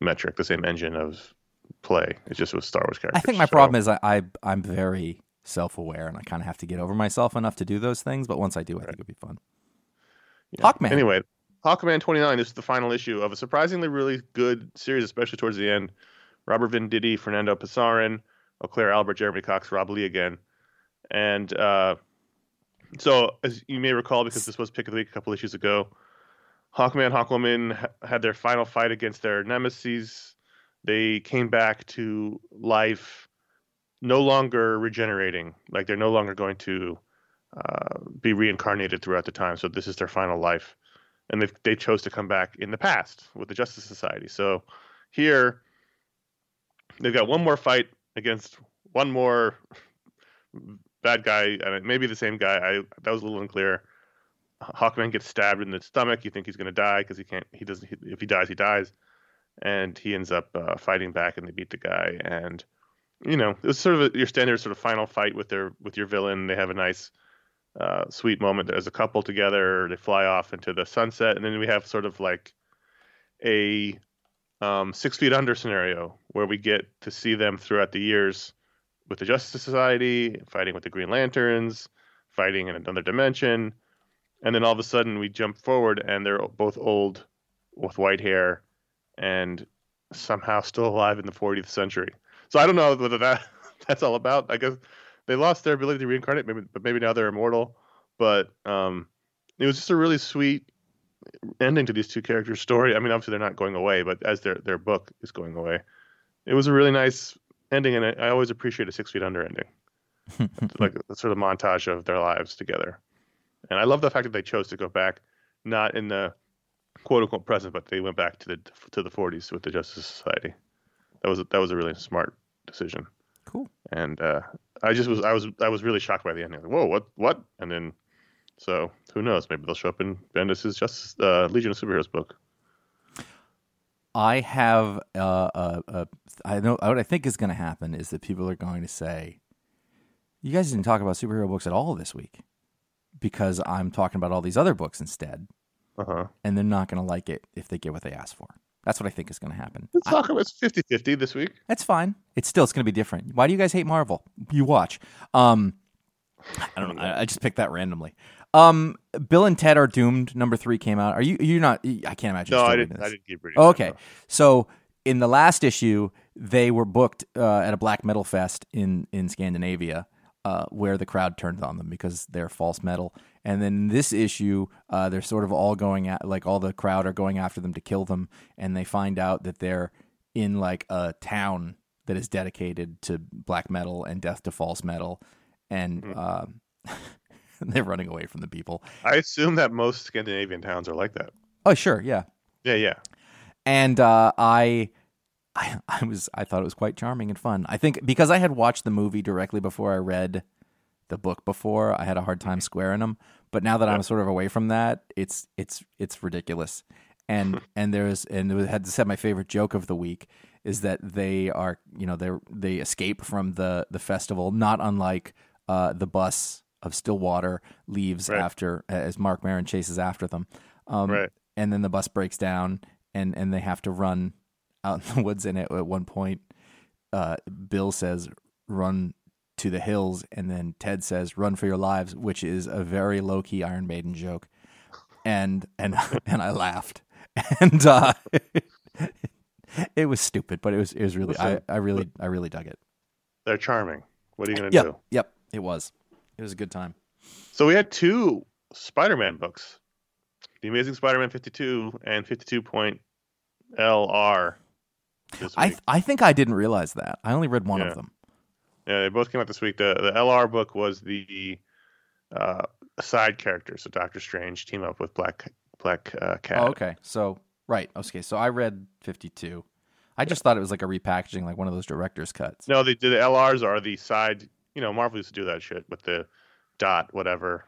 metric, the same engine of play. It's just with Star Wars characters. I think my So, problem is I, I I'm very self aware and I kind of have to get over myself enough to do those things. But once I do, I think it'll be fun. Hawkman. Anyway, Hawkman 29 is the final issue of a surprisingly really good series, especially towards the end. Robert Venditti, Fernando Pasarin, Oclair Albert, Jeromy Cox, Rob Leigh again. And uh, so, as you may recall, because this was pick of the week a couple issues ago, Hawkman, Hawkwoman ha- had their final fight against their nemesis. They came back to life, no longer regenerating. Like they're no longer going to uh, be reincarnated throughout the time. So this is their final life, and they they chose to come back in the past with the Justice Society. So here they've got one more fight against one more bad guy, and it may be the same guy. I that was a little unclear. Hawkman gets stabbed in the stomach. You think he's going to die because he can't. He doesn't. He, if he dies, he dies, and he ends up uh, fighting back, and they beat the guy. And you know, it was sort of a, your standard sort of final fight with their with your villain. They have a nice, uh, sweet moment as a couple together. They fly off into the sunset, and then we have sort of like a um, six feet under scenario where we get to see them throughout the years with the Justice Society, fighting with the Green Lanterns, fighting in another dimension, and then all of a sudden we jump forward and they're both old with white hair and somehow still alive in the 40th century. So I don't know whether that that's all about. I guess they lost their ability to reincarnate, maybe, but maybe now they're immortal. But um, it was just a really sweet ending to these two characters' story. I mean, obviously they're not going away, but as their their book is going away, it was a really nice ending, and I, I always appreciate a Six Feet Under ending, like a sort of montage of their lives together. And I love the fact that they chose to go back, not in the quote unquote present, but they went back to the to the 40s with the Justice Society. That was that was a really smart decision. Cool. And uh, I just was I was I was really shocked by the ending. Like, Whoa, what what? And then so who knows? Maybe they'll show up in Bendis's Justice uh, Legion of Superheroes book. I have uh, uh, uh, I know what I think is going to happen is that people are going to say, "You guys didn't talk about superhero books at all this week," because I'm talking about all these other books instead, Uh huh. and they're not going to like it if they get what they asked for. That's what I think is going to happen. Let's talk about it's 50-50 this week. That's fine. It's still it's going to be different. Why do you guys hate Marvel? You watch. Um, I don't know. I, I just picked that randomly. Um, Bill and Ted are doomed. Number three came out. Are you? You're not. I can't imagine. No, I didn't. I didn't keep reading. Oh, okay. So in the last issue, they were booked uh, at a black metal fest in in Scandinavia, uh, where the crowd turns on them because they're false metal. And then this issue, uh, they're sort of all going at like all the crowd are going after them to kill them, and they find out that they're in like a town that is dedicated to black metal and death to false metal, and Mhm. um, they're running away from the people. I assume that most Scandinavian towns are like that. Oh, sure, yeah. Yeah, yeah. and uh, I, I, I was, I thought it was quite charming and fun. I think because I had watched the movie directly before I read the book before, I had a hard time squaring them. But now that I'm sort of away from that, it's, it's, it's ridiculous. And and there's and it had to say my favorite joke of the week is that they are you know they they escape from the the festival not unlike uh, the bus of Stillwater leaves Right. after as Marc Maron chases after them. Um, Right. and then the bus breaks down and and they have to run out in the woods and at, at one point uh, bill says run to the hills and then ted says run for your lives which is a very low-key iron maiden joke and and and i laughed and uh it was stupid but it was it was really i Listen, i really i really dug it They're charming. What are you gonna yep do? yep it was it was a good time So we had two Spider-Man books, The Amazing Spider-Man 52 and 52.LR. This i week. i think i didn't realize that i only read one Yeah. of them yeah, they both came out this week. The the LR book was the uh, side character, so Doctor Strange team up with Black Black uh, Cat. Oh, okay. So right. Okay. So I read fifty two. I just thought it was like a repackaging, like one of those director's cuts. No, they did. The LRs are the side. You know, Marvel used to do that shit with the dot whatever,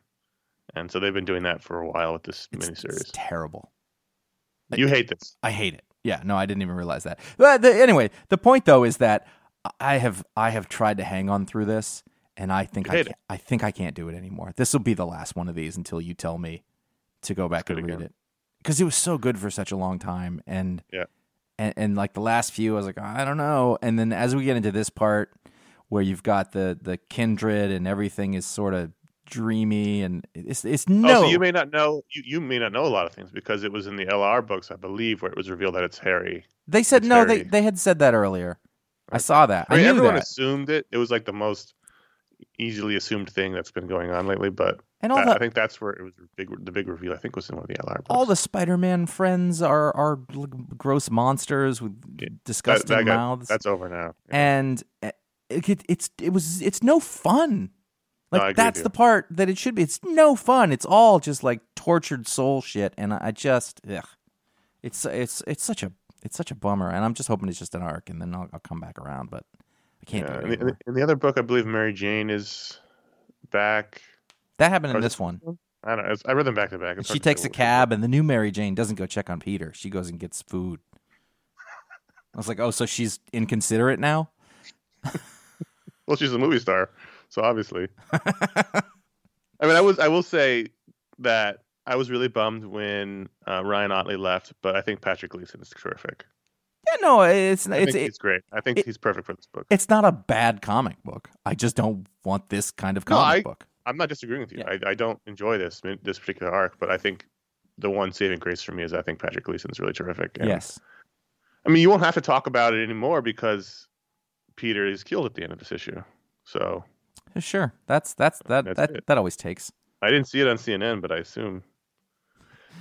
and so they've been doing that for a while with this It's, miniseries. it's terrible. you hate this. I hate it. Yeah. No, I didn't even realize that. But the, anyway, the point though is that I have I have tried to hang on through this, and I think I can't, I think I can't do it anymore. This will be the last one of these until you tell me to go back and read again. it because it was so good for such a long time, and Yeah. and and like the last few, I was like, I don't know. And then as we get into this part where you've got the the kindred and everything is sort of dreamy and it's it's no. Oh, so you may not know. You, you may not know a lot of things because it was in the LR books, I believe, where it was revealed that it's Harry. they said it's no. They they had said that earlier. I saw that. I, I mean, knew everyone that. assumed it. It was like the most easily assumed thing that's been going on lately. But And all that- the I think that's where it was big. The big reveal, I think, was in one of the LR books. all the Spider-Man friends are are gross monsters with Yeah, disgusting that got- mouths, that's over now. and uh, it, it's it was it's no fun. No, Like agree that's the part that it should be. It's no fun. It's all just like tortured soul shit, and I just ugh. it's it's it's such a it's such a bummer. And I'm just hoping it's just an arc, and then I'll, I'll come back around. But I can't Yeah, do it in, the, the other book, I believe Mary Jane is back. That happened in is this one. I don't know. I read them back to back. She takes a cab, and the new Mary Jane doesn't go check on Peter. She goes and gets food. I was like, oh, so she's inconsiderate now? Well, she's a movie star, so obviously. I mean, I was. I will say that I was really bummed when uh, Ryan Ottley left, but I think Patrick Gleason is terrific. Yeah, no, it's I it's think it, he's great. I think it- he's perfect for this book. it's not a bad comic book. I just don't want this kind of No, comic I- book. I'm not disagreeing with you. Yeah. I, I don't enjoy this this particular arc, but I think the one saving grace for me is I think Patrick Gleason is really terrific. And, Yes, I mean, you won't have to talk about it anymore because Peter is killed at the end of this issue. So sure. That's that's that That's that it. that always takes. I didn't see it on CNN, but I assume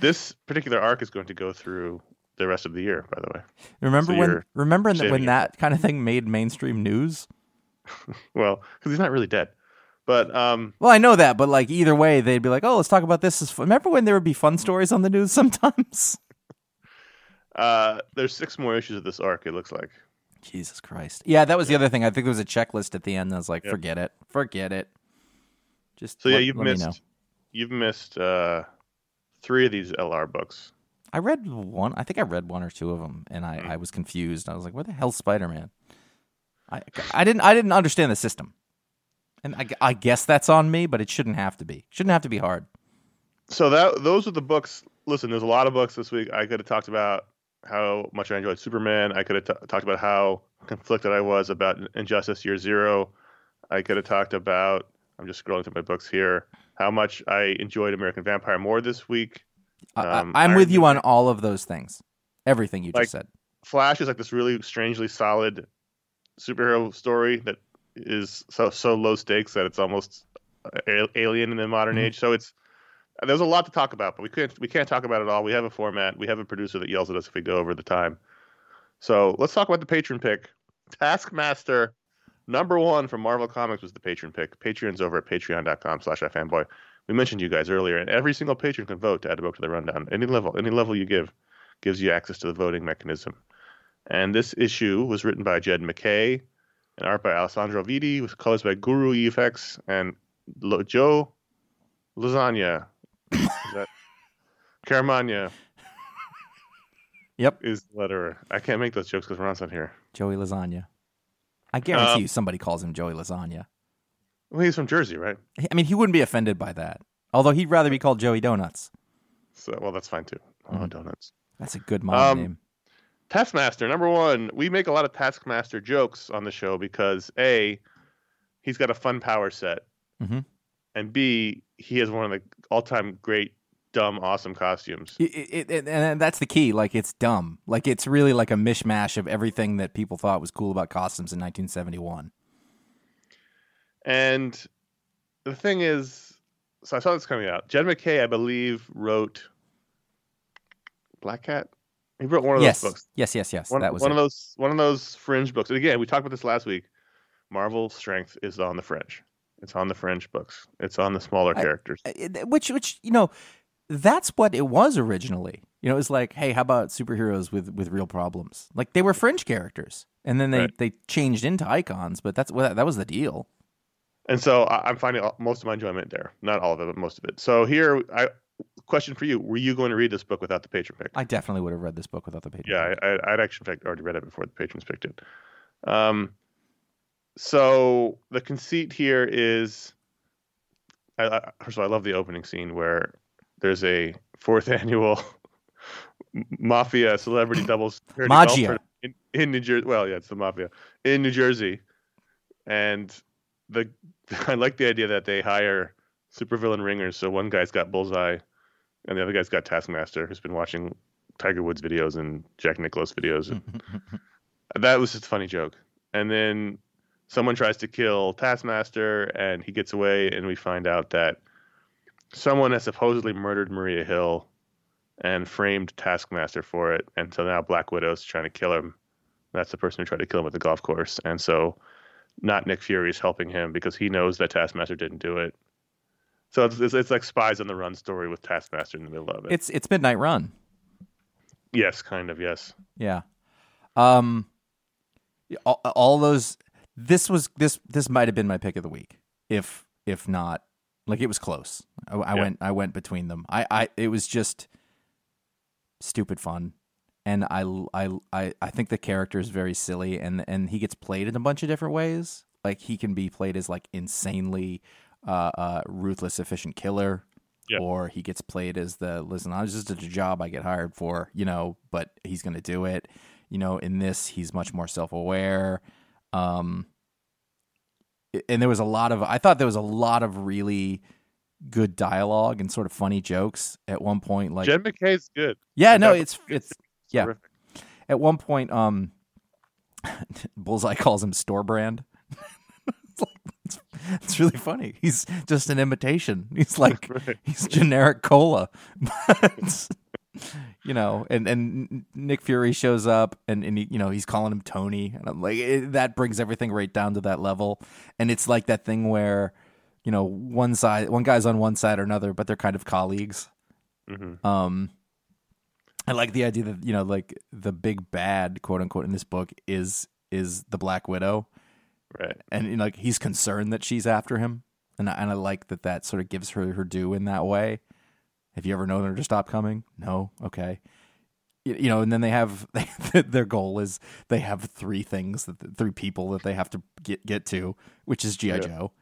this particular arc is going to go through the rest of the year. By the way, Remember So when remember when it. that kind of thing made mainstream news? well, because he's not really dead. But um, Well, I know that, but like either way, they'd be like, "Oh, let's talk about this." Remember when there would be fun stories on the news sometimes? uh, there's six more issues of this arc. It looks like. Jesus Christ! Yeah, that was the other thing. I think there was a checklist at the end. I was like, Yep. "Forget it, forget it." Just So yeah, you've let missed know. you've missed uh, three of these LR books. I read one. I think I read one or two of them, and I, Hmm. I was confused. I was like, "Where the hell's Spider Man?" I I didn't I didn't understand the system, and I, I guess that's on me, but it shouldn't have to be. Shouldn't have to be hard. So that those are the books. Listen, there's a lot of books this week. I could have talked about how much I enjoyed Superman. I could have t- talked about how conflicted I was about Injustice Year Zero. I could have talked about. I'm just scrolling through my books here. How much I enjoyed American Vampire more this week. I, I- Um, I'm Iron with you on all of those things. Everything you Like- just said. Flash is like this really strangely solid superhero story that is so so low stakes that it's almost alien in the modern Mhm. age. So it's there's a lot to talk about, but we can't we can't talk about it all. We have a format. We have a producer that yells at us if we go over the time. So let's talk about the patron pick. Taskmaster number one from Marvel Comics was the patron pick. Patreon's over at patreon.com slash ifanboy. We mentioned you guys earlier, and every single patron can vote to add a book to the rundown. Any level, any level you give gives you access to the voting mechanism. And this issue was written by Jed MacKay and art by Alessandro Vitti, with colors by Guru EFX and Joe Lasagna. Is that Caramagna Yep. is the letterer. I can't make those jokes because Ron's not here. Joey Lasagna. I guarantee Um, you somebody calls him Joey Lasagna. Well, he's from Jersey, right? I mean, he wouldn't be offended by that. Although he'd rather be called Joey Donuts. So, well, that's fine too. Oh, Mhm. donuts. That's a good mom Um, name. Taskmaster, number one. We make a lot of Taskmaster jokes on the show because A, he's got a fun power set. Mhm. And B, he has one of the all time great, dumb, awesome costumes. It, it, it- and that's the key. Like, it's dumb. Like, it's really like a mishmash of everything that people thought was cool about costumes in 1971. And the thing is, so I saw this coming out. Jed MacKay, I believe, wrote Black Cat. He wrote one of yes. those books. yes, yes, yes. One, that was one of those one of those fringe books. And again, we talked about this last week. marvel strength is on the fringe. It's on the fringe books. It's on the smaller characters. It- which which you know that's what it was originally you know it was like hey how about superheroes with with real problems like they were fringe characters and then they Right. they changed into icons but that's that was the deal And so I, I'm finding most of my enjoyment there. Not all of it, but most of it. So here, I question for you: Were you going to read this book without the patron pick? i definitely would have read this book without the page Yeah, I, I, I'd actually in fact already read it before the patrons picked it. Um, so the conceit here is, I, I, first of all, I love the opening scene where there's a fourth annual mafia celebrity doubles Magia. in, in New Jersey. Well, yeah, it's the mafia in New Jersey, and the I like the idea that they hire supervillain ringers. So one guy's got Bullseye, and the other guy's got Taskmaster, who's been watching Tiger Woods videos and Jack Nicklaus videos. And that was just a funny joke. And then someone tries to kill Taskmaster, and he gets away, and we find out that someone has supposedly murdered Maria Hill and framed Taskmaster for it. And so now Black Widow's trying to kill him. That's the person who tried to kill him at the golf course. And so not Nick Fury is helping him because he knows that Taskmaster didn't do it. So it's, it's, it's like spies on the run story with Taskmaster in the middle of it. it's it's midnight run yes, kind of, yes. yeah um all, all those this was this this might have been my pick of the week if if not like it was close. I, I Yeah. went i went between them. I i it was just stupid fun. And I, I i i think the character is very silly and and he gets played in a bunch of different ways. Like he can be played as like insanely uh, uh ruthless efficient killer. Yeah. or he gets played as the listen i was just a job i get hired for you know but he's gonna do it. You know in this he's much more self-aware um and there was a lot of i thought there was a lot of really good dialogue and sort of funny jokes at one point like Jed MacKay's good. yeah no it's it's yeah. terrific. at one point um bullseye calls him store brand it's, like, it's, it's really funny he's just an imitation he's like Right. he's generic cola you know and and nick fury shows up and and he, you know he's calling him tony. And i'm like it, that brings everything right down to that level. And it's like that thing where you know one side one guy's on one side or another but they're kind of colleagues. Mhm. um i like the idea that you know like the big bad quote unquote in this book is is the black widow. Right. and you know, like he's concerned that she's after him. And I, and I like that that sort of gives her her due in that way have you ever known her to stop coming no okay you, you know and then they have their goal is they have three things that three people that they have to get get to which is gi Yeah. joe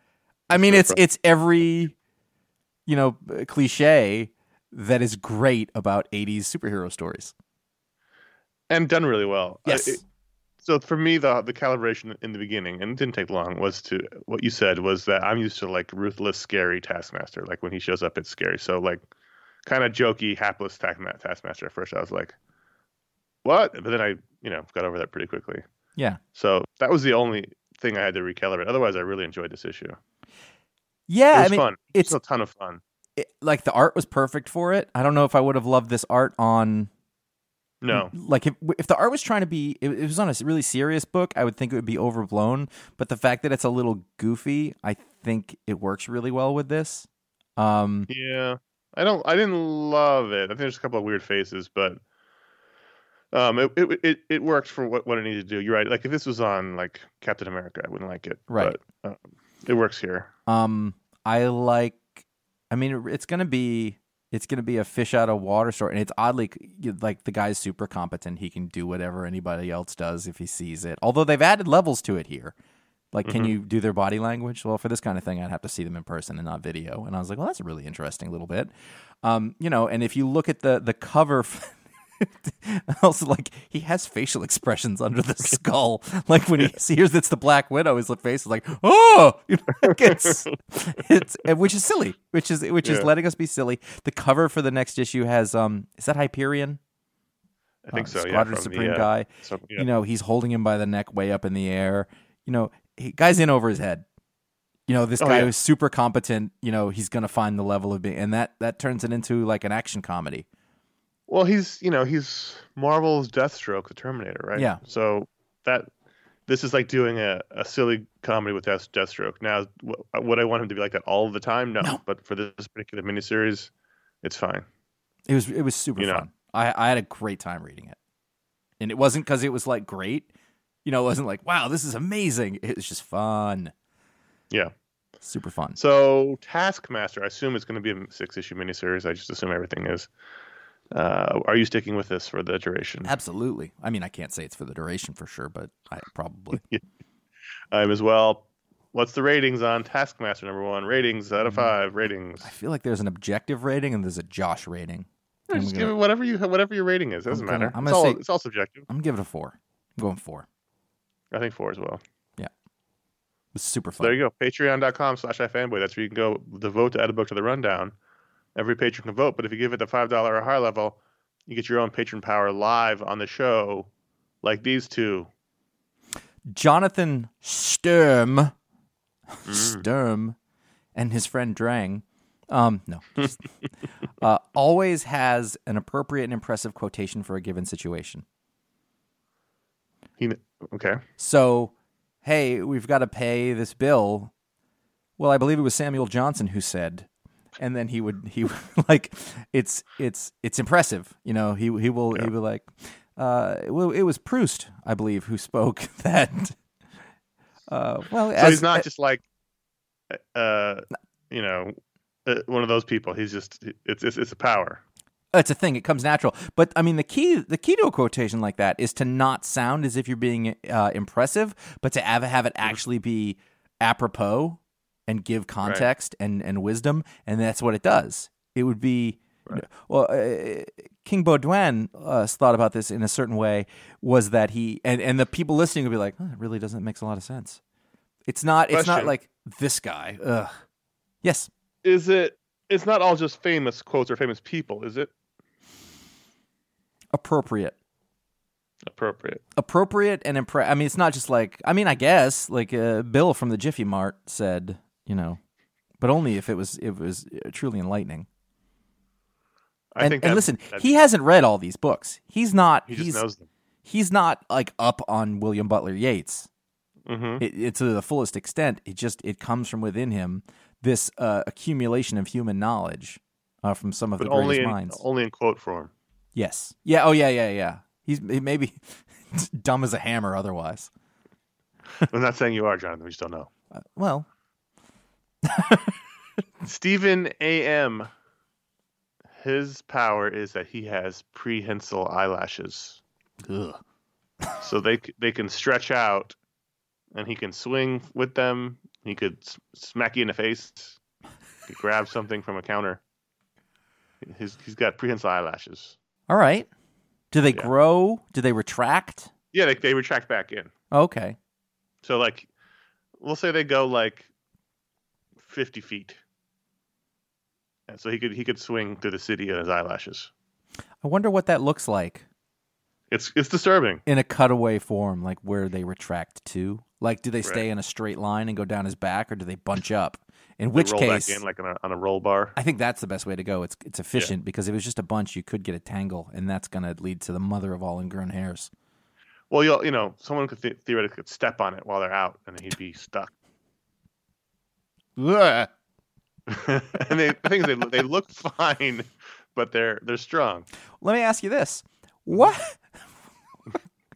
i mean it's it's every you know cliche that is great about 80s superhero stories And done really well. Uh, yes it- so for me, the the calibration in the beginning, and it didn't take long, was to what you said was that I'm used to like ruthless, scary Taskmaster. Like when he shows up, it's scary. So like kind of jokey, hapless Taskmaster. At first, I was like, "What?" But then I, you know, got over that pretty quickly. yeah So that was the only thing I had to recalibrate. Otherwise, I really enjoyed this issue. yeah it was i mean fun. it's It's a ton of fun. it, like the art was perfect for it. I don't know if I would have loved this art on No. Like if if the art was trying to be, if it was on a really serious book, I would think it would be overblown. But the fact that it's a little goofy, I think it works really well with this. Um, Yeah, I don't. I didn't love it. I think there's a couple of weird faces, but um, it it it, it worked for what, what it needed to do. You're right. Like if this was on like Captain America, I wouldn't like it. Right. But, um, it works here. Um, I like. I mean, it's gonna be it's gonna be a fish out of water story, and it's oddly like the guy's super competent. He can do whatever anybody else does if he sees it. Although they've added levels to it here. Like, can Mhm. you do their body language? Well, for this kind of thing, I'd have to see them in person and not video. And I was like, well, that's a really interesting little bit. Um, you know, and if you look at the the cover. also, like he has facial expressions under the skull. Like when he hears it's the Black Widow, his face is like, "Oh!" You know, like it's it's which is silly, which is which is letting us be silly. The cover for the next issue has um, is that Hyperion? I think Uh, so. Squadron from Supreme the, uh, guy. so- yeah. You know, he's holding him by the neck way up in the air. You know, he, guy's in over his head. You know, this Oh, guy yeah. who's super competent. You know, he's gonna find the level of being, and that that turns it into like an action comedy. Well, he's you know he's Marvel's Deathstroke, the Terminator, right? Yeah. So that this is like doing a, a silly comedy with Death, Deathstroke. Now, wh- would I want him to be like that all the time? No. No. But for this particular miniseries, it's fine. It was it was super You know. fun. I I had a great time reading it, and it wasn't because it was like great. You know, it wasn't like wow, this is amazing. It was just fun, Yeah. super fun. So Taskmaster, I assume it's going to be a six issue miniseries. I just assume everything is. Uh, are you sticking with this for the duration? Absolutely. I mean, I can't say it's for the duration for sure, but I probably. I'm as well. What's the ratings on Taskmaster number one? Ratings out of Mm-hmm. five. Ratings. I feel like there's an objective rating and there's a Josh rating. Yeah, just gonna- give it whatever you whatever your rating is. It doesn't I'm gonna- matter. I'm it's all say- it's all subjective. I'm gonna give it a four. I'm going four. I think four as well. Yeah. was super So fun. there you go. Patreon.com slash iFanboy. That's where you can go the vote to add a book to the rundown. Every patron can vote, but if you give it the five dollar or higher level, you get your own patron power live on the show, like these two. Jonathan Sturm, Mm. Sturm, and his friend Drang. Um, no, just- uh, always has an appropriate and impressive quotation for a given situation. He okay. So, hey, we've got to pay this bill. Well, I believe it was Samuel Johnson who said, and then he would he like it's it's it's impressive. You know, he he will he Yeah. will like uh well it was Proust, I believe, who spoke that uh well So as, he's not just like, uh, you know, uh, one of those people. He's just it's it's it's a power. It's a thing it comes natural. But i mean the key the key to a quotation like that is to not sound as if you're being uh, impressive but to have, have it actually be apropos and give context and, and wisdom and that's what it does. It would be Right. well uh, king baudouin uh, thought about this in a certain way was that he and, and the people listening would be like oh, it really doesn't make a lot of sense. It's not it's not like this guy ugh. Yes. Is it? It's not all just famous quotes or famous people, is it? Appropriate Appropriate. appropriate and impre- I mean, it's not just like I mean, I guess like uh, Bill from the Jiffy Mart said, you know, but only if it was it was uh, truly enlightening. I and think and that- listen, that- he hasn't read all these books. He's not. he he's just knows them. he's not like up on William Butler Yeats. hmm It, it to the fullest extent. It just it comes from within him. This uh, accumulation of human knowledge uh, from some of But the only greatest in, minds. only in quote form. Yes. Yeah. Oh yeah. Yeah. Yeah. He's he maybe dumb as a hammer. Otherwise. I'm not saying you are, Jonathan. We just don't know. Uh, well, Stephen A.M. His power is that he has prehensile eyelashes, ugh. so they they can stretch out, and he can swing with them. He could smack you in the face, he could grab something from a counter. His, he's got prehensile eyelashes. All right. Do they Yeah. grow? Do they retract? Yeah, they, they retract back in. Okay. So like, we'll say they go like fifty feet, and so he could he could swing through the city in his eyelashes. I wonder what that looks like It's it's disturbing. in a cutaway form, like where they retract to. Like, do they stay Right. in a straight line and go down his back, or do they bunch up In which roll case, back in like on a, on a roll bar. I think that's the best way to go. It's it's efficient because if it was just a bunch, you could get a tangle, and that's going to lead to the mother of all ingrown hairs. Well, you'll you know someone could th- theoretically could step on it while they're out, and he'd be stuck. And they, the thing is, they they look fine, but they're they're strong. Let me ask you this: what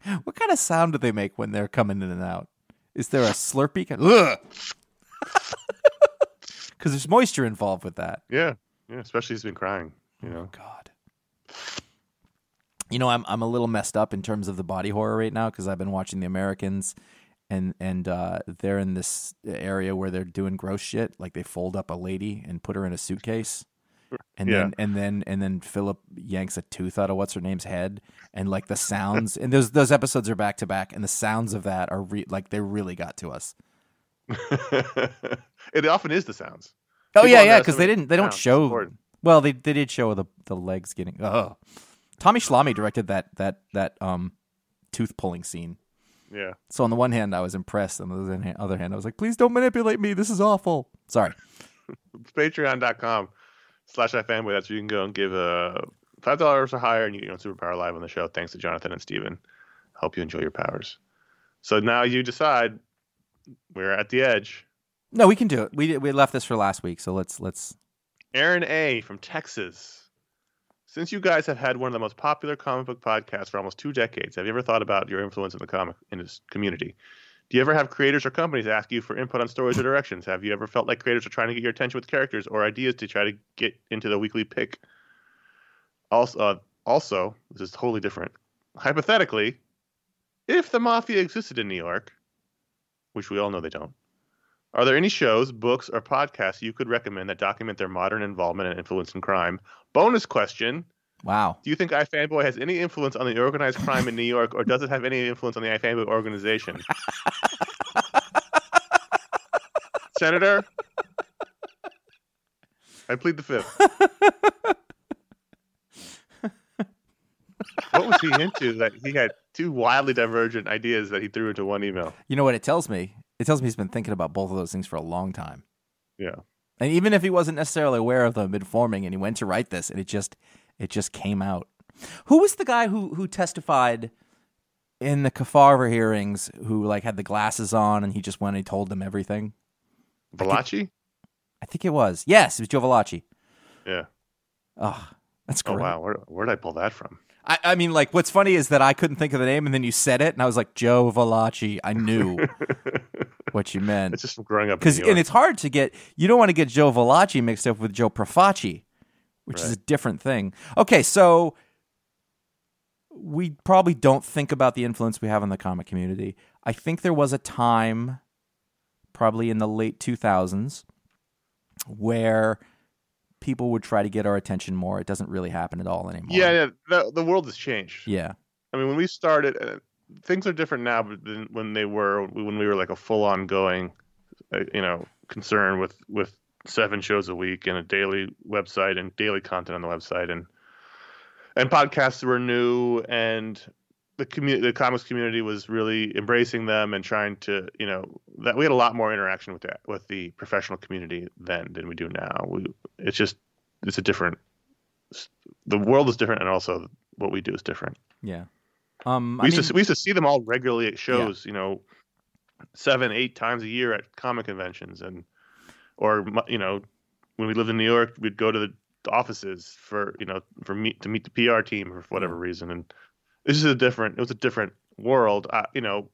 what kind of sound do they make when they're coming in and out? Is there a slurpy? Kind? Because there's moisture involved with that. Yeah, yeah. Especially he's been crying. You know. God. You know, I'm I'm a little messed up in terms of the body horror right now because I've been watching The Americans, and and uh, they're in this area where they're doing gross shit, like they fold up a lady and put her in a suitcase, and Yeah. then and then and then Philip yanks a tooth out of what's her name's head, and like the sounds, and those those episodes are back to back, and the sounds of that are re- like they really got to us. it often is the sounds. Oh People yeah, yeah, because they didn't they don't show. important. Well, they they did show the the legs getting. Oh, Tommy Schlamme directed that that that um tooth pulling scene. Yeah. So on the one hand, I was impressed. and On the other hand- I was like, please don't manipulate me. This is awful. Sorry. Patreon.com slash ifanboy. That's where you can go and give uh, five dollars or higher and you get on Superpower Live on the show. Thanks to Jonathan and Steven. Hope you enjoy your powers. So now you decide we're at the edge. No, we can do it. We we left this for last week, so let's let's. Aaron A from Texas. Since you guys have had one of the most popular comic book podcasts for almost two decades, have you ever thought about your influence in the comic indus- community? Do you ever have creators or companies ask you for input on stories or directions? Have you ever felt like creators are trying to get your attention with characters or ideas to try to get into the weekly pick? Also, uh, also, this is totally different. Hypothetically, if the mafia existed in New York, which we all know they don't, are there any shows, books, or podcasts you could recommend that document their modern involvement and influence in crime? Bonus question Wow. Do you think iFanboy has any influence on the organized crime in New York, or does it have any influence on the iFanboy organization? Senator, I plead the fifth. what was he into that he had two wildly divergent ideas that he threw into one email? You know what it tells me? It tells me he's been thinking about both of those things for a long time. Yeah. And even if he wasn't necessarily aware of them, been forming, and he went to write this, and it just it just came out. Who was the guy who who testified in the Kefauver hearings? Who like had the glasses on, and he just went and he told them everything. Valachi? I think it was yes, it was Joe Valachi. Yeah. Oh, that's great. Oh wow, where where did I pull that from? I, I mean, like, what's funny is that I couldn't think of the name, and then you said it, and I was like, Joe Valachi. I knew what you meant. It's just from growing up. because and it's hard to get you don't want to get Joe Valachi mixed up with Joe Profaci, which is a different thing. Okay, so we probably don't think about the influence we have on the comic community. I think there was a time, probably in the late two thousands, where people would try to get our attention more. It doesn't really happen at all anymore. yeah, yeah. The the world has changed. yeah, I mean, when we started, uh, things are different now than when they were when we were like a full on going, uh, you know, concern with with seven shows a week and a daily website and daily content on the website and and podcasts were new and the community the comics community was really embracing them and trying to you know that we had a lot more interaction with that with the professional community then than we do now. We it's just it's a different the world is different and also what we do is different. Yeah. Um, we I used, mean, to, we used to see them all regularly at shows, you know, seven, eight times a year at comic conventions, and or you know, when we lived in New York, we'd go to the offices for you know for meet to meet the PR team for whatever reason, and this is a different. It was a different world, I, you know.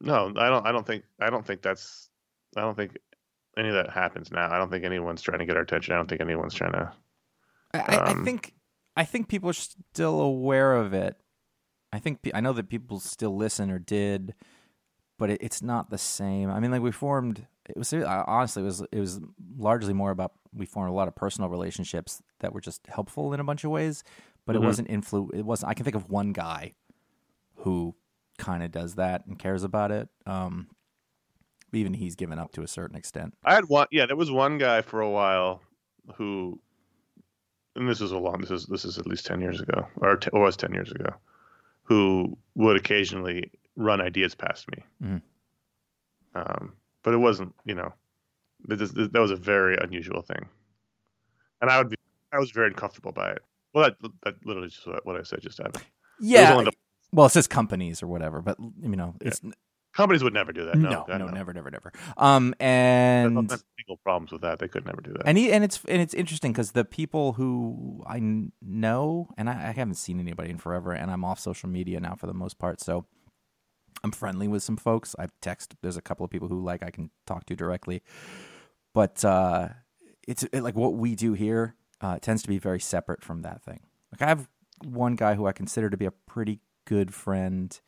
No, I don't. I don't think. I don't think that's. I don't think any of that happens now. I don't think anyone's trying to get our attention. I don't think anyone's trying to. I, I- I Um, think I think people are still aware of it. I think I know that people still listen or did, but it, it's not the same. I mean, like we formed. It was honestly it was it was largely more about we formed a lot of personal relationships that were just helpful in a bunch of ways, but Mhm. it wasn't influ. It wasn't. I can think of one guy who kind of does that and cares about it. Um, even he's given up to a certain extent. I had one. Yeah, there was one guy for a while who, and this was a long. This is this is at least ten years ago, or t- it was ten years ago, who would occasionally run ideas past me. Mhm. Um, but it wasn't, you know, That, is- that was a very unusual thing, and I would be I was very uncomfortable by it. Well, that that literally just what, I said just happened. It Yeah. the- Well, it says companies or whatever, but you know, it's companies would never do that. no, No, no, no. never, never, never. Um, and legal problems with that. They could never do that. and he, and it's and it's interesting because the people who I know, and I, I haven't seen anybody in forever, and I'm off social media now for the most part, so I'm friendly with some folks. I've text. There's a couple of people who like I can talk to directly, but uh, it's it, like what we do here uh, tends to be very separate from that thing. Like I have one guy who I consider to be a pretty good friend,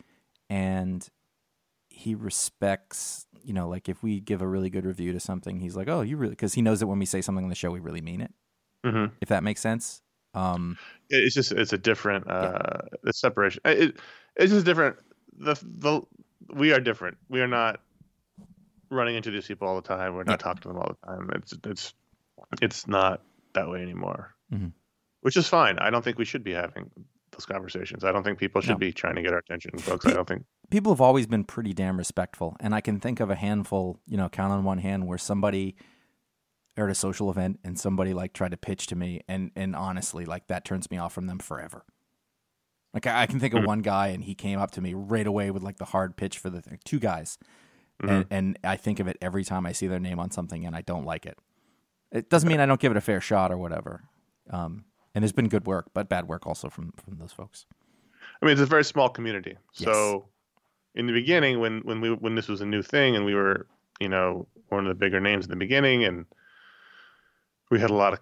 and he respects. You know, like if we give a really good review to something, he's like, "Oh, you really," because he knows that when we say something on the show, we really mean it. hmm If that makes sense. Um, It's just it's a different uh the separation. It, it's just different. The the we are different. We are not running into these people all the time. We're not Yeah. talking to them all the time. It's it's it's not that way anymore. Mhm. Which is fine. I don't think we should be having those conversations. I don't think people should No. be trying to get our attention, folks. I don't think. people have always been pretty damn respectful and i can think of a handful you know count on one hand where somebody at a social event and somebody like tried to pitch to me and and honestly like that turns me off from them forever like i, I can think of Mhm. one guy and he came up to me right away with like the hard pitch for the thing two guys Mhm. and, and i think of it every time i see their name on something and i don't like it it doesn't mean i don't give it a fair shot or whatever um and there's been good work but bad work also from from those folks I mean, it's a very small community. Yes. So, in the beginning, when when we when this was a new thing, and we were, you know, one of the bigger names in the beginning, and we had a lot of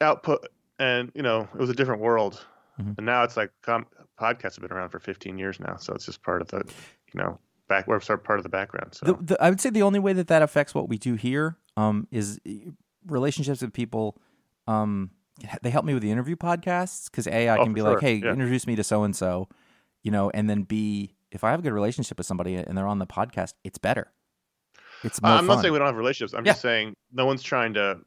output, and you know, it was a different world. Mhm. And now it's like com- podcasts have been around for 15 years now, so it's just part of the, you know, back we're sort of part of the background. So The, the, I would say the only way that that affects what we do here um, is relationships with people. Um, they help me with the interview podcasts because a I Oh, can be for like, hey, yeah. introduce me to so and so, you know, and then b if I have a good relationship with somebody and they're on the podcast, it's better. It's more I'm fun. not saying we don't have relationships. I'm Yeah. just saying no one's trying to.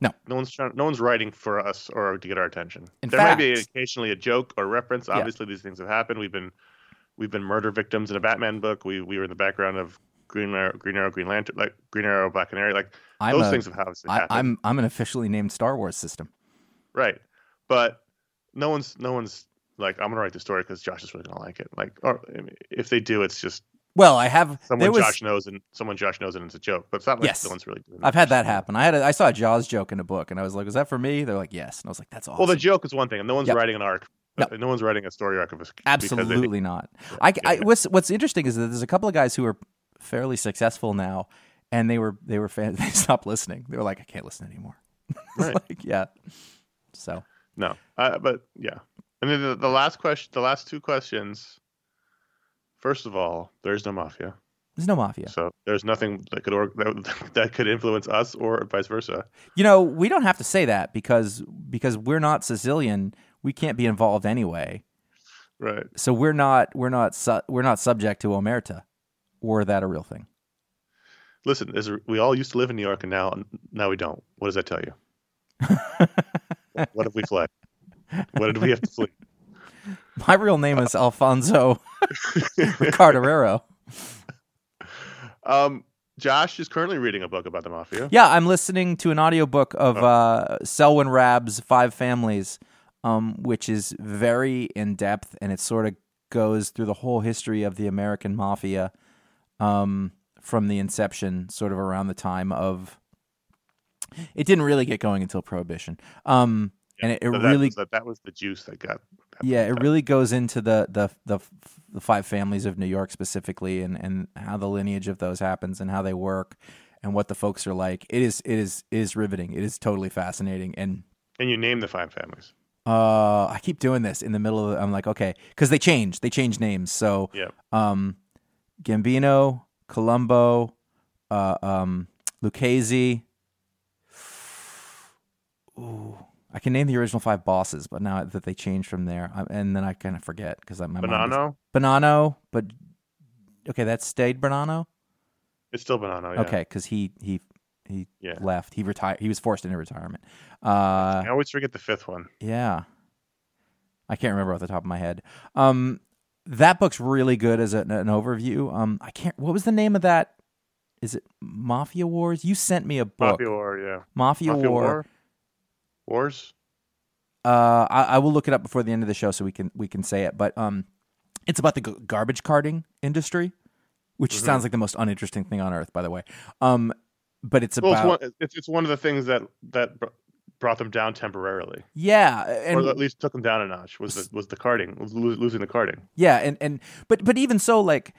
No. no one's trying. No one's writing for us or to get our attention. In there might be occasionally a joke or reference. Yeah. Obviously, these things have happened. We've been, we've been murder victims in a Batman book. We we were in the background of Green Arrow, Green Arrow, Green Lantern, like Green Arrow, Black Canary. Like I'm those a, things have obviously I, happened. I'm I'm an officially named Star Wars system. right, but no one's no one's like I'm gonna write the story because Josh is really gonna like it. Like, or I mean, if they do, it's just Well, I have someone there was Josh knows and someone Josh knows and it's a joke. But it's not like Yes. no one's really doing. I've had that happen. I had a, I saw a Jaws joke in a book and I was like, was that for me? They're like, yes, and I was like, that's awesome. Well, the joke is one thing, and no one's Yep. writing an arc. Uh, yep. No one's writing a story arc of a think- Absolutely not. I, Yeah, I yeah. what's what's interesting is that there's a couple of guys who are fairly successful now, and they were they were they stopped listening. They were like, I can't listen anymore. Right. like, yeah. So No, uh, but yeah. And then the, the last question, the last two questions. First of all, there's no mafia, there's no mafia. so there's nothing that could or, that, that could influence us or vice versa. You know, we don't have to say that because because we're not Sicilian. We can't be involved anyway. Right. So we're not we're not su- we're not subject to omerta, or that a real thing. Listen, a- we all used to live in New York, and now now we don't. What does that tell you? what if we fled? What did we have to flee? My real name is Alfonso Ricardo. Um, Josh is currently reading a book about the mafia. Yeah, I'm listening to an audiobook of Oh. uh, Selwyn Raab's Five Families, um, which is very in depth and it sort of goes through the whole history of the American mafia um, from the inception, sort of around the time of. It didn't really get going until Prohibition, um, and it, it So that really was, that, that was the juice that got. got yeah, it really goes into the the the the five families of New York specifically, and and how the lineage of those happens, and how they work, and what the folks are like. It is it is it is riveting. It is totally fascinating, and And you name the five families. uh, I keep doing this in the middle of. I'm like, okay, because they change, they change names. So, Yeah. um, Gambino, Colombo, uh, um, Lucchese. Ooh, I can name the original five bosses, but now that they changed from there, I, and then I kind of forget because my mind is- Bonanno. Bonanno, but okay, that stayed Bonanno. It's still Bonanno. Yeah. Okay, because he he he Yeah. left. He retired. He was forced into retirement. Uh, I always forget the fifth one. yeah, I can't remember off the top of my head. Um, that book's really good as an, an overview. Um, I can't. What was the name of that? is it Mafia Wars? You sent me a book. Mafia War, yeah. Mafia, Mafia War. War? Wars? Uh, I, I will look it up before the end of the show so we can we can say it. But um, it's about the g- garbage carting industry, which Mm-hmm. sounds like the most uninteresting thing on earth, by the way. Um, but it's Well, about it's one, it's, it's one of the things that that brought them down temporarily, yeah, or at least took them down a notch. Was the was the carting, was losing the carting? Yeah, and and but but even so, like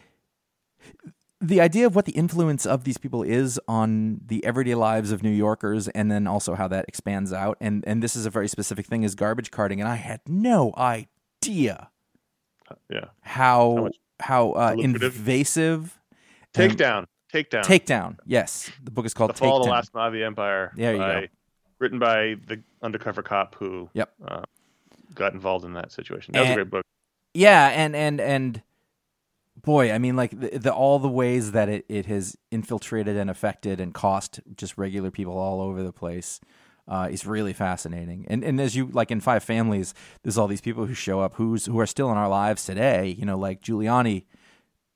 the idea of what the influence of these people is on the everyday lives of New Yorkers, and then also how that expands out, and and this is a very specific thing is garbage carting, and I had no idea Yeah. how much- how, uh, invasive and- Takedown. Takedown. Takedown. Yes, the book is called the fall of the last Mafia Empire. There you by- go. Written by the undercover cop who Yep. uh, got involved in that situation. That was a great book. Yeah, and and and boy, I mean, like the, the all the ways that it it has infiltrated and affected and cost just regular people all over the place. Uh, is really fascinating, and and as you like in Five Families, there's all these people who show up who's who are still in our lives today. You know, like Giuliani,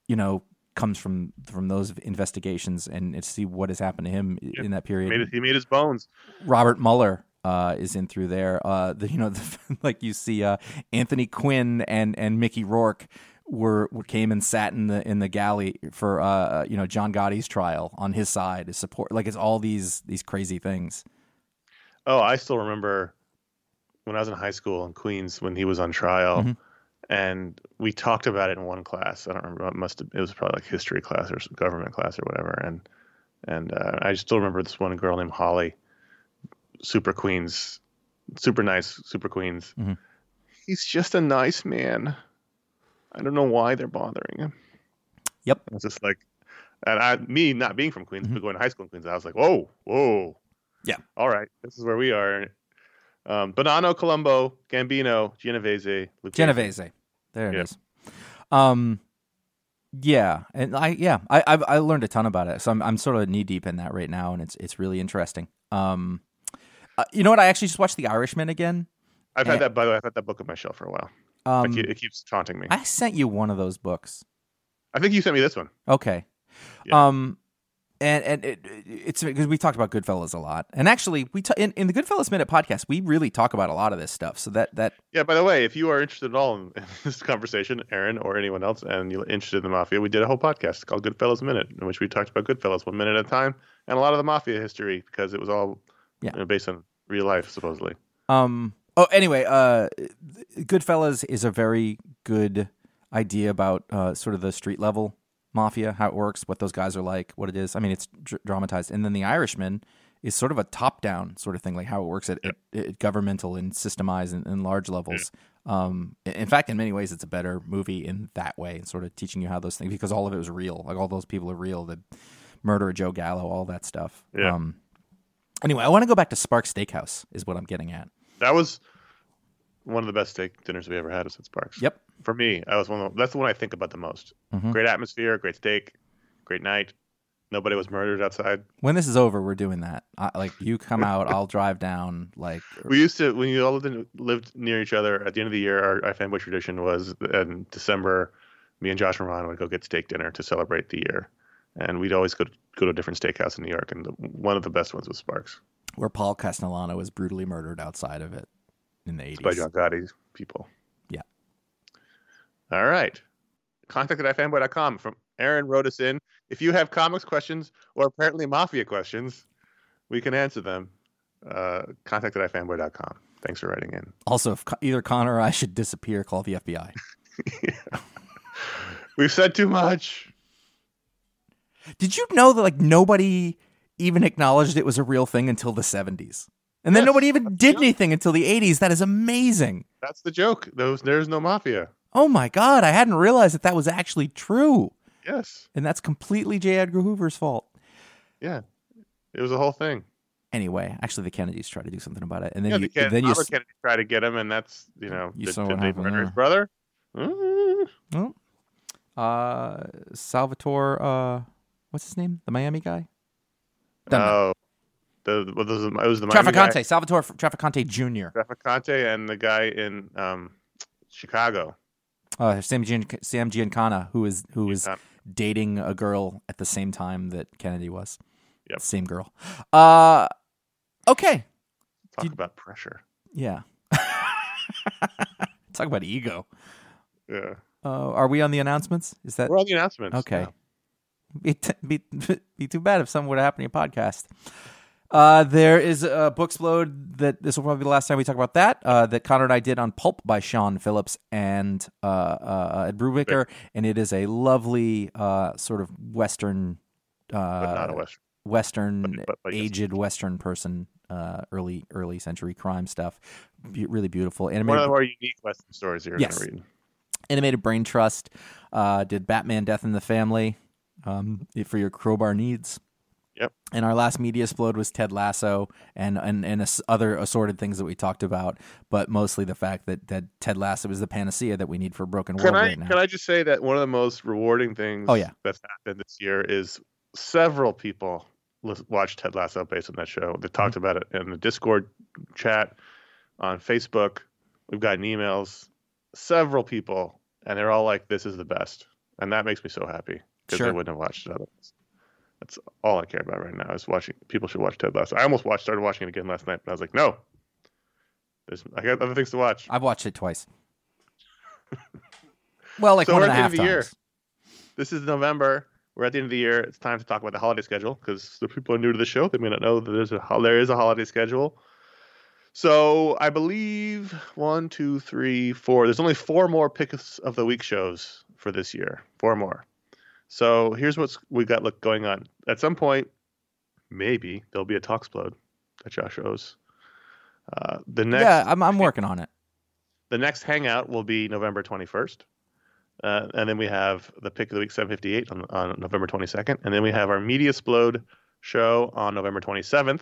you know, comes from from those investigations, and see what has happened to him in that period. Made he made his bones. Robert Mueller uh, is in through there. Uh, the, you know, the, like you see uh, Anthony Quinn and and Mickey Rourke were, were came and sat in the in the galley for uh, you know John Gotti's trial on his side to support. Like it's all these these crazy things. Oh, I still remember when I was in high school in Queens when he was on trial, Mhm. And we talked about it in one class. I don't remember. It must have. It was probably like history class or government class or whatever. And and uh, I still remember this one girl named Holly, super Queens, super nice, super Queens. Mhm. He's just a nice man. I don't know why they're bothering him. Yep. It's just like, and I, me not being from Queens, Mhm. but going to high school in Queens, I was like, whoa, whoa. Yeah. All right, this is where we are. Um, Bonanno, Colombo, Gambino, Genovese, Lucchese. Genovese, there it Yeah. is. Um, yeah, and I yeah I I've, I learned a ton about it, so I'm I'm sort of knee deep in that right now, and it's it's really interesting. Um, uh, you know what? I actually just watched The Irishman again. I've And- had that. By the way, I've had that book on my shelf for a while. Um, it, it keeps taunting me. I sent you one of those books. I think you sent me this one. Okay. Yeah. Um, and and it, it's because we talked about Goodfellas a lot, and actually we ta- in, in the Goodfellas Minute podcast we really talk about a lot of this stuff. So that that Yeah. By the way, if you are interested at all in, in this conversation, Aaron or anyone else, and you're interested in the mafia, we did a whole podcast called Goodfellas Minute, in which we talked about Goodfellas one minute at a time, and a lot of the mafia history because it was all Yeah. you know, based on real life, supposedly. um oh anyway uh, Goodfellas is a very good idea about uh, sort of the street level mafia, how it works, what those guys are like, what it is. I mean, it's dr- dramatized, and then the Irishman is sort of a top down sort of thing, like how it works at, at, at governmental and systemized and, and large levels. Um, in- in fact, in many ways, it's a better movie in that way, and sort of teaching you how those things because all of it was real, like all those people are real. The murder of Joe Gallo, all that stuff. Yeah. Um, anyway, I want to go back to Spark Steakhouse, is what I'm getting at. That was one of the best steak dinners we ever had was at Sparks. Yep. For me, I was one. Of, that's the one I think about the most. Mhm. Great atmosphere, great steak, great night. Nobody was murdered outside. When this is over, we're doing that. I, like you come out, I'll drive down. Like We used to when you all lived, in, lived near each other. At the end of the year, our, our fanboy tradition was in December. Me and Josh and Ron would go get steak dinner to celebrate the year, and we'd always go to, go to a different steakhouse in New York. And the, one of the best ones was Sparks where Paul Castellano was brutally murdered outside of it in the by eighties. John Gotti's people. Yeah. All right. Contact at ifanboy.com. From Aaron wrote us in. If you have comics questions or apparently mafia questions, we can answer them. Uh, contact at ifanboy.com. Thanks for writing in. Also, if either Connor or I should disappear, call the FBI. We've said too much. Did you know that like nobody even acknowledged it was a real thing until the seventies, and then Yes, nobody even did the- anything until the eighties? That is amazing. That's the joke. Those there's no mafia. Oh my god, I hadn't realized that that was actually true, Yes. and that's completely J. Edgar Hoover's fault. Yeah. It was a whole thing. Anyway, actually, the Kennedys tried to do something about it, and then Yeah, you, the Ken- then you, Robert Kennedy tried to get him, and that's you know, You did, saw did what they happened murder his brother? Mm. oh, uh, Salvatore, uh, what's his name? The Miami guy, Doesn't matter. Oh, the, well, those- it was the Miami guy, Salvatore Trafficante Jr. Trafficante, and the guy in um, Chicago. Uh, Sam, Gian, Sam Giancana, who is who is dating a girl at the same time that Kennedy was. Yep. Same girl. Uh, okay. Talk Did- about pressure. Yeah. Talk about ego. Yeah. Uh, are we on the announcements? Is that We're on the announcements. okay? Yeah. Be, t- be, be too bad if something would happen to your podcast. Uh, there is a Booksplode that this will probably be the last time we talk about that. Uh, that Connor and I did on Pulp by Sean Phillips and uh, uh, Ed Brubaker, and it is a lovely uh, sort of Western, uh, But not a Western. Western but- but- but yes. aged Western person, uh, early early century crime stuff. Be- really beautiful One animated of the more unique Western stories you're Yes. going to read. animated brain trust uh, did batman death in the family um, for your crowbar needs Yep. and our last media explode was ted lasso and and, and other assorted things that we talked about but mostly the fact that, that ted lasso is the panacea that we need for broken world Can I right now can I just say that one of the most rewarding things Oh, yeah. that's happened this year is several people watched Ted Lasso based on that show. They talked Mm-hmm. about it in the Discord chat, on Facebook. We've gotten emails. Several people, and they're all like, "This is the best," and that makes me so happy because Sure. they wouldn't have watched it otherwise. That's all I care about right now is watching. People should watch Ted Lasso. I almost watched, started watching it again last night, but I was like, no. There's, I got other things to watch. i've watched it twice well like So one and a half the end of the year. times This is November. We're at the end of the year. It's time to talk about the holiday schedule because the people are new to the show. They may not know that there's a there is a holiday schedule. So I believe one, two, three, four. There's only four more picks of the week shows for this year. Four more. So here's what's we got look going on. At some point, maybe there'll be a Talksplode that Josh shows. Uh, the next yeah I'm, I'm working on it the next hangout will be November 21st. Uh, and then we have the pick of the week 758 on, on November 22nd. And then we have our Media Explode show on November 27th.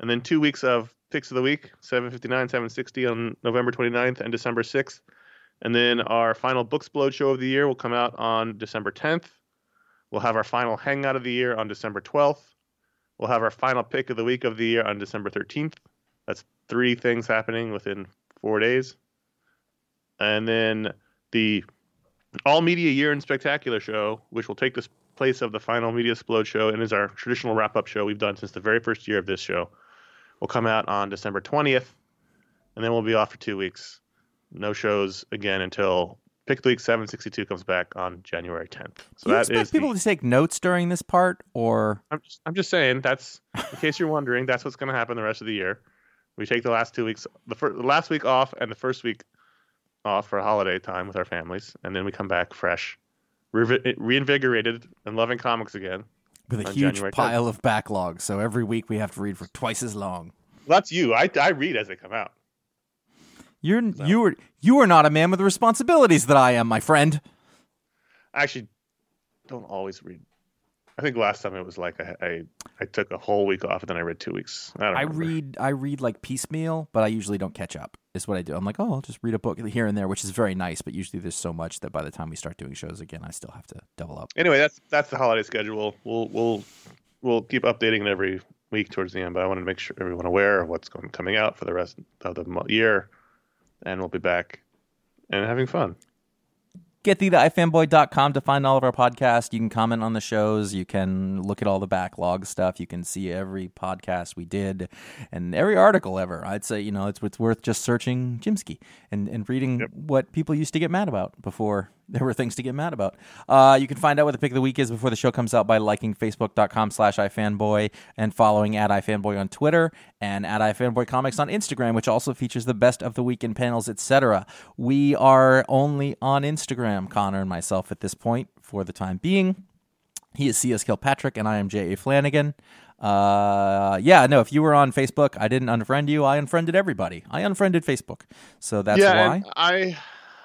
And then two weeks of picks of the week 759, 760 on November 29th and December 6th. And then our final Books Booksplode show of the year will come out on December 10th. We'll have our final hangout of the year on December 12th. We'll have our final pick of the week of the year on December 13th. That's three things happening within four days and then the all media year and spectacular show, which will take the place of the final media explode show and is our traditional wrap up show we've done since the very first year of this show, will come out on December 20th, and then we'll be off for two weeks. No shows again until Pick the Week 762 comes back on January 10th. So Do you that expect is the- people to take notes during this part or I'm just, I'm just saying that's in case you're wondering, that's what's going to happen the rest of the year. We take the last two weeks, the, fir- the last week off and the first week off for holiday time with our families, and then we come back fresh, revi- reinvigorated, and loving comics again. with a huge January 10th. pile of backlog so every week we have to read for twice as long Well, that's you. I, I read as they come out. You're you are you are not a man with the responsibilities that I am, my friend. I actually don't always read. I think last time it was like I, I, I took a whole week off and then I read two weeks. I don't I read I read like piecemeal, but I usually don't catch up. Is what I do. I'm like, oh, I'll just read a book here and there, which is very nice. But usually there's so much that by the time we start doing shows again, I still have to double up. Anyway, that's that's the holiday schedule. We'll we'll we'll keep updating it every week towards the end. But I wanted to make sure everyone aware of what's going coming out for the rest of the year, and we'll be back and having fun. Get thee to ifanboy.com to find all of our podcasts. You can comment on the shows. You can look at all the backlog stuff. You can see every podcast we did and every article ever. I'd say, you know, it's, it's worth just searching Jimsky and, and reading what people used to get mad about before there were things to get mad about. Uh, you can find out what the pick of the week is before the show comes out by liking facebook.com slash ifanboy and following at ifanboy on Twitter and at ifanboy comics on Instagram, which also features the best of the weekend panels, etc. We are only on Instagram, Connor and myself at this point for the time being. He is C.S. Kilpatrick, and I am J.A. Flanagan. Uh, yeah, no, if you were on Facebook, I didn't unfriend you. I unfriended everybody. I unfriended Facebook. So that's yeah, why. I,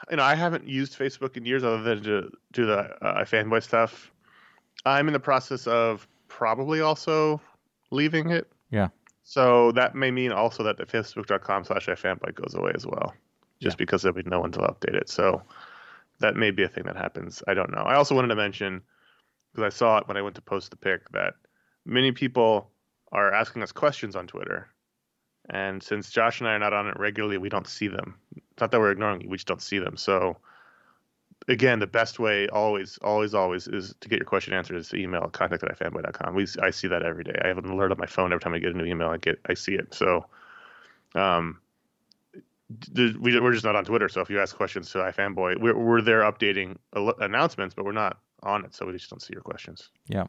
you know, I haven't used Facebook in years other than to do the uh, fanboy stuff. I'm in the process of probably also leaving it. Yeah. So that may mean also that the facebook.com slash ifanboy goes away as well, just because there'll be no one to update it. So that may be a thing that happens. I don't know. I also wanted to mention because I saw it when I went to post the pic that many people are asking us questions on Twitter. And since Josh and I are not on it regularly, we don't see them. It's not that we're ignoring you, we just don't see them. So again, the best way always, always, always is to get your question answered is to email contact at ifanboy.com. We I see that every day. I have an alert on my phone every time I get a new email. I get I see it. So, um, we, we're just not on Twitter. So if you ask questions to iFanboy, we're we're there updating announcements, but we're not on it, so we just don't see your questions. Yeah.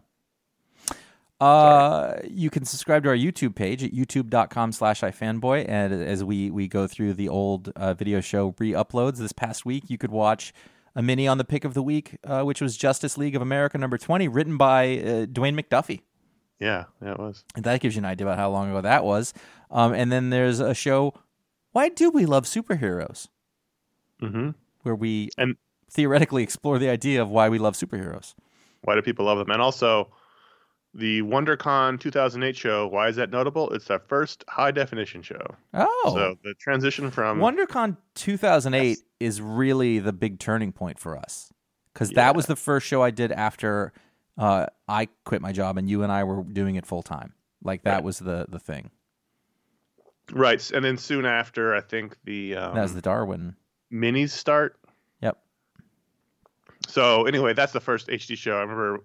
Uh, you can subscribe to our YouTube page at youtube.com slash ifanboy. And as we, we go through the old uh, video show re-uploads this past week, you could watch a mini on the pick of the week, uh, which was Justice League of America number 20, written by uh, Dwayne McDuffie. Yeah, yeah, it was. And that gives you an idea about how long ago that was. Um, and then there's a show, Why Do We Love Superheroes? Mm-hmm. Where we And theoretically explore the idea of why we love superheroes. why do people love them? And also, the WonderCon 2008 show. Why is that notable? It's our first high definition show. Oh. So the transition from WonderCon 2008 Yes. is really the big turning point for us because Yeah. that was the first show I did after uh, I quit my job and you and I were doing it full time. Like that Right. was the the thing. right, and then soon after, I think the um, that was the Darwin. minis start. Yep. So anyway, that's the first HD show. I remember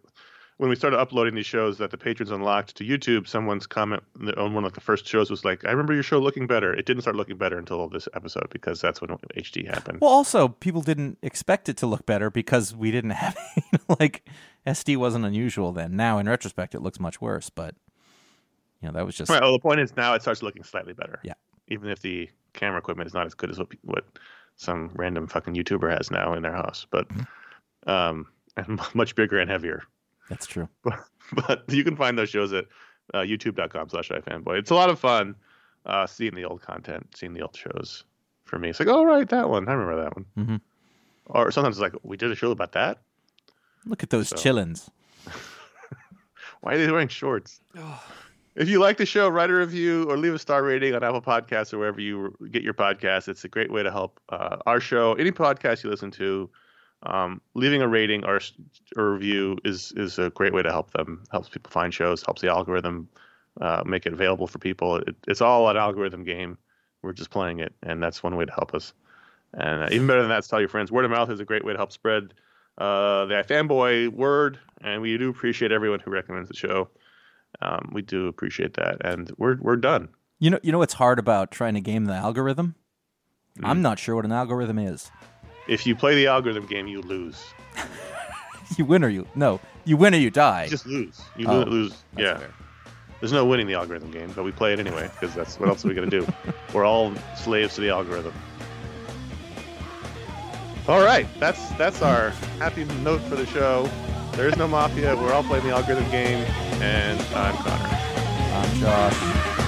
when we started uploading these shows that the patrons unlocked to YouTube. Someone's comment on one of the first shows was like, "I remember your show looking better." It didn't start looking better until this episode because that's when HD happened. Well, also people didn't expect it to look better because we didn't have you know, like SD wasn't unusual then. Now in retrospect, it looks much worse, but you know that was just Right. Well, the point is now it starts looking slightly better. Yeah. Even if the camera equipment is not as good as what what some random fucking YouTuber has now in their house, but Mm-hmm. um, and much bigger and heavier. That's true. but you can find those shows at uh, youtube.com slash ifanboy. It's a lot of fun uh, seeing the old content, seeing the old shows. For me, it's like, oh, right, that one. I remember that one. Mhm. Or sometimes it's like, we did a show about that? Look at those So- chillins. Why are they wearing shorts? If you like the show, write a review or leave a star rating on Apple Podcasts or wherever you get your podcasts. It's a great way to help uh, our show. Any podcast you listen to, um, leaving a rating or a review is is a great way to help them. Helps people find shows. Helps the algorithm uh, make it available for people. It, it's all an algorithm game. We're just playing it, and that's one way to help us. And uh, even better than that, tell your friends. Word of mouth is a great way to help spread uh, the iFanboy word, and we do appreciate everyone who recommends the show. Um, we do appreciate that, and we're we're done. You know, you know what's hard about trying to game the algorithm? Mm. I'm not sure what an algorithm is. If you play the algorithm game, you lose. You win or you no, you win or you die. You just lose. You Oh, lose. Yeah. fair. There's no winning the algorithm game, but we play it anyway because that's what else are we gonna do? We're all slaves to the algorithm. All right, that's that's our happy note for the show. There is no mafia. We're all playing the algorithm game, and I'm Connor. I'm Josh.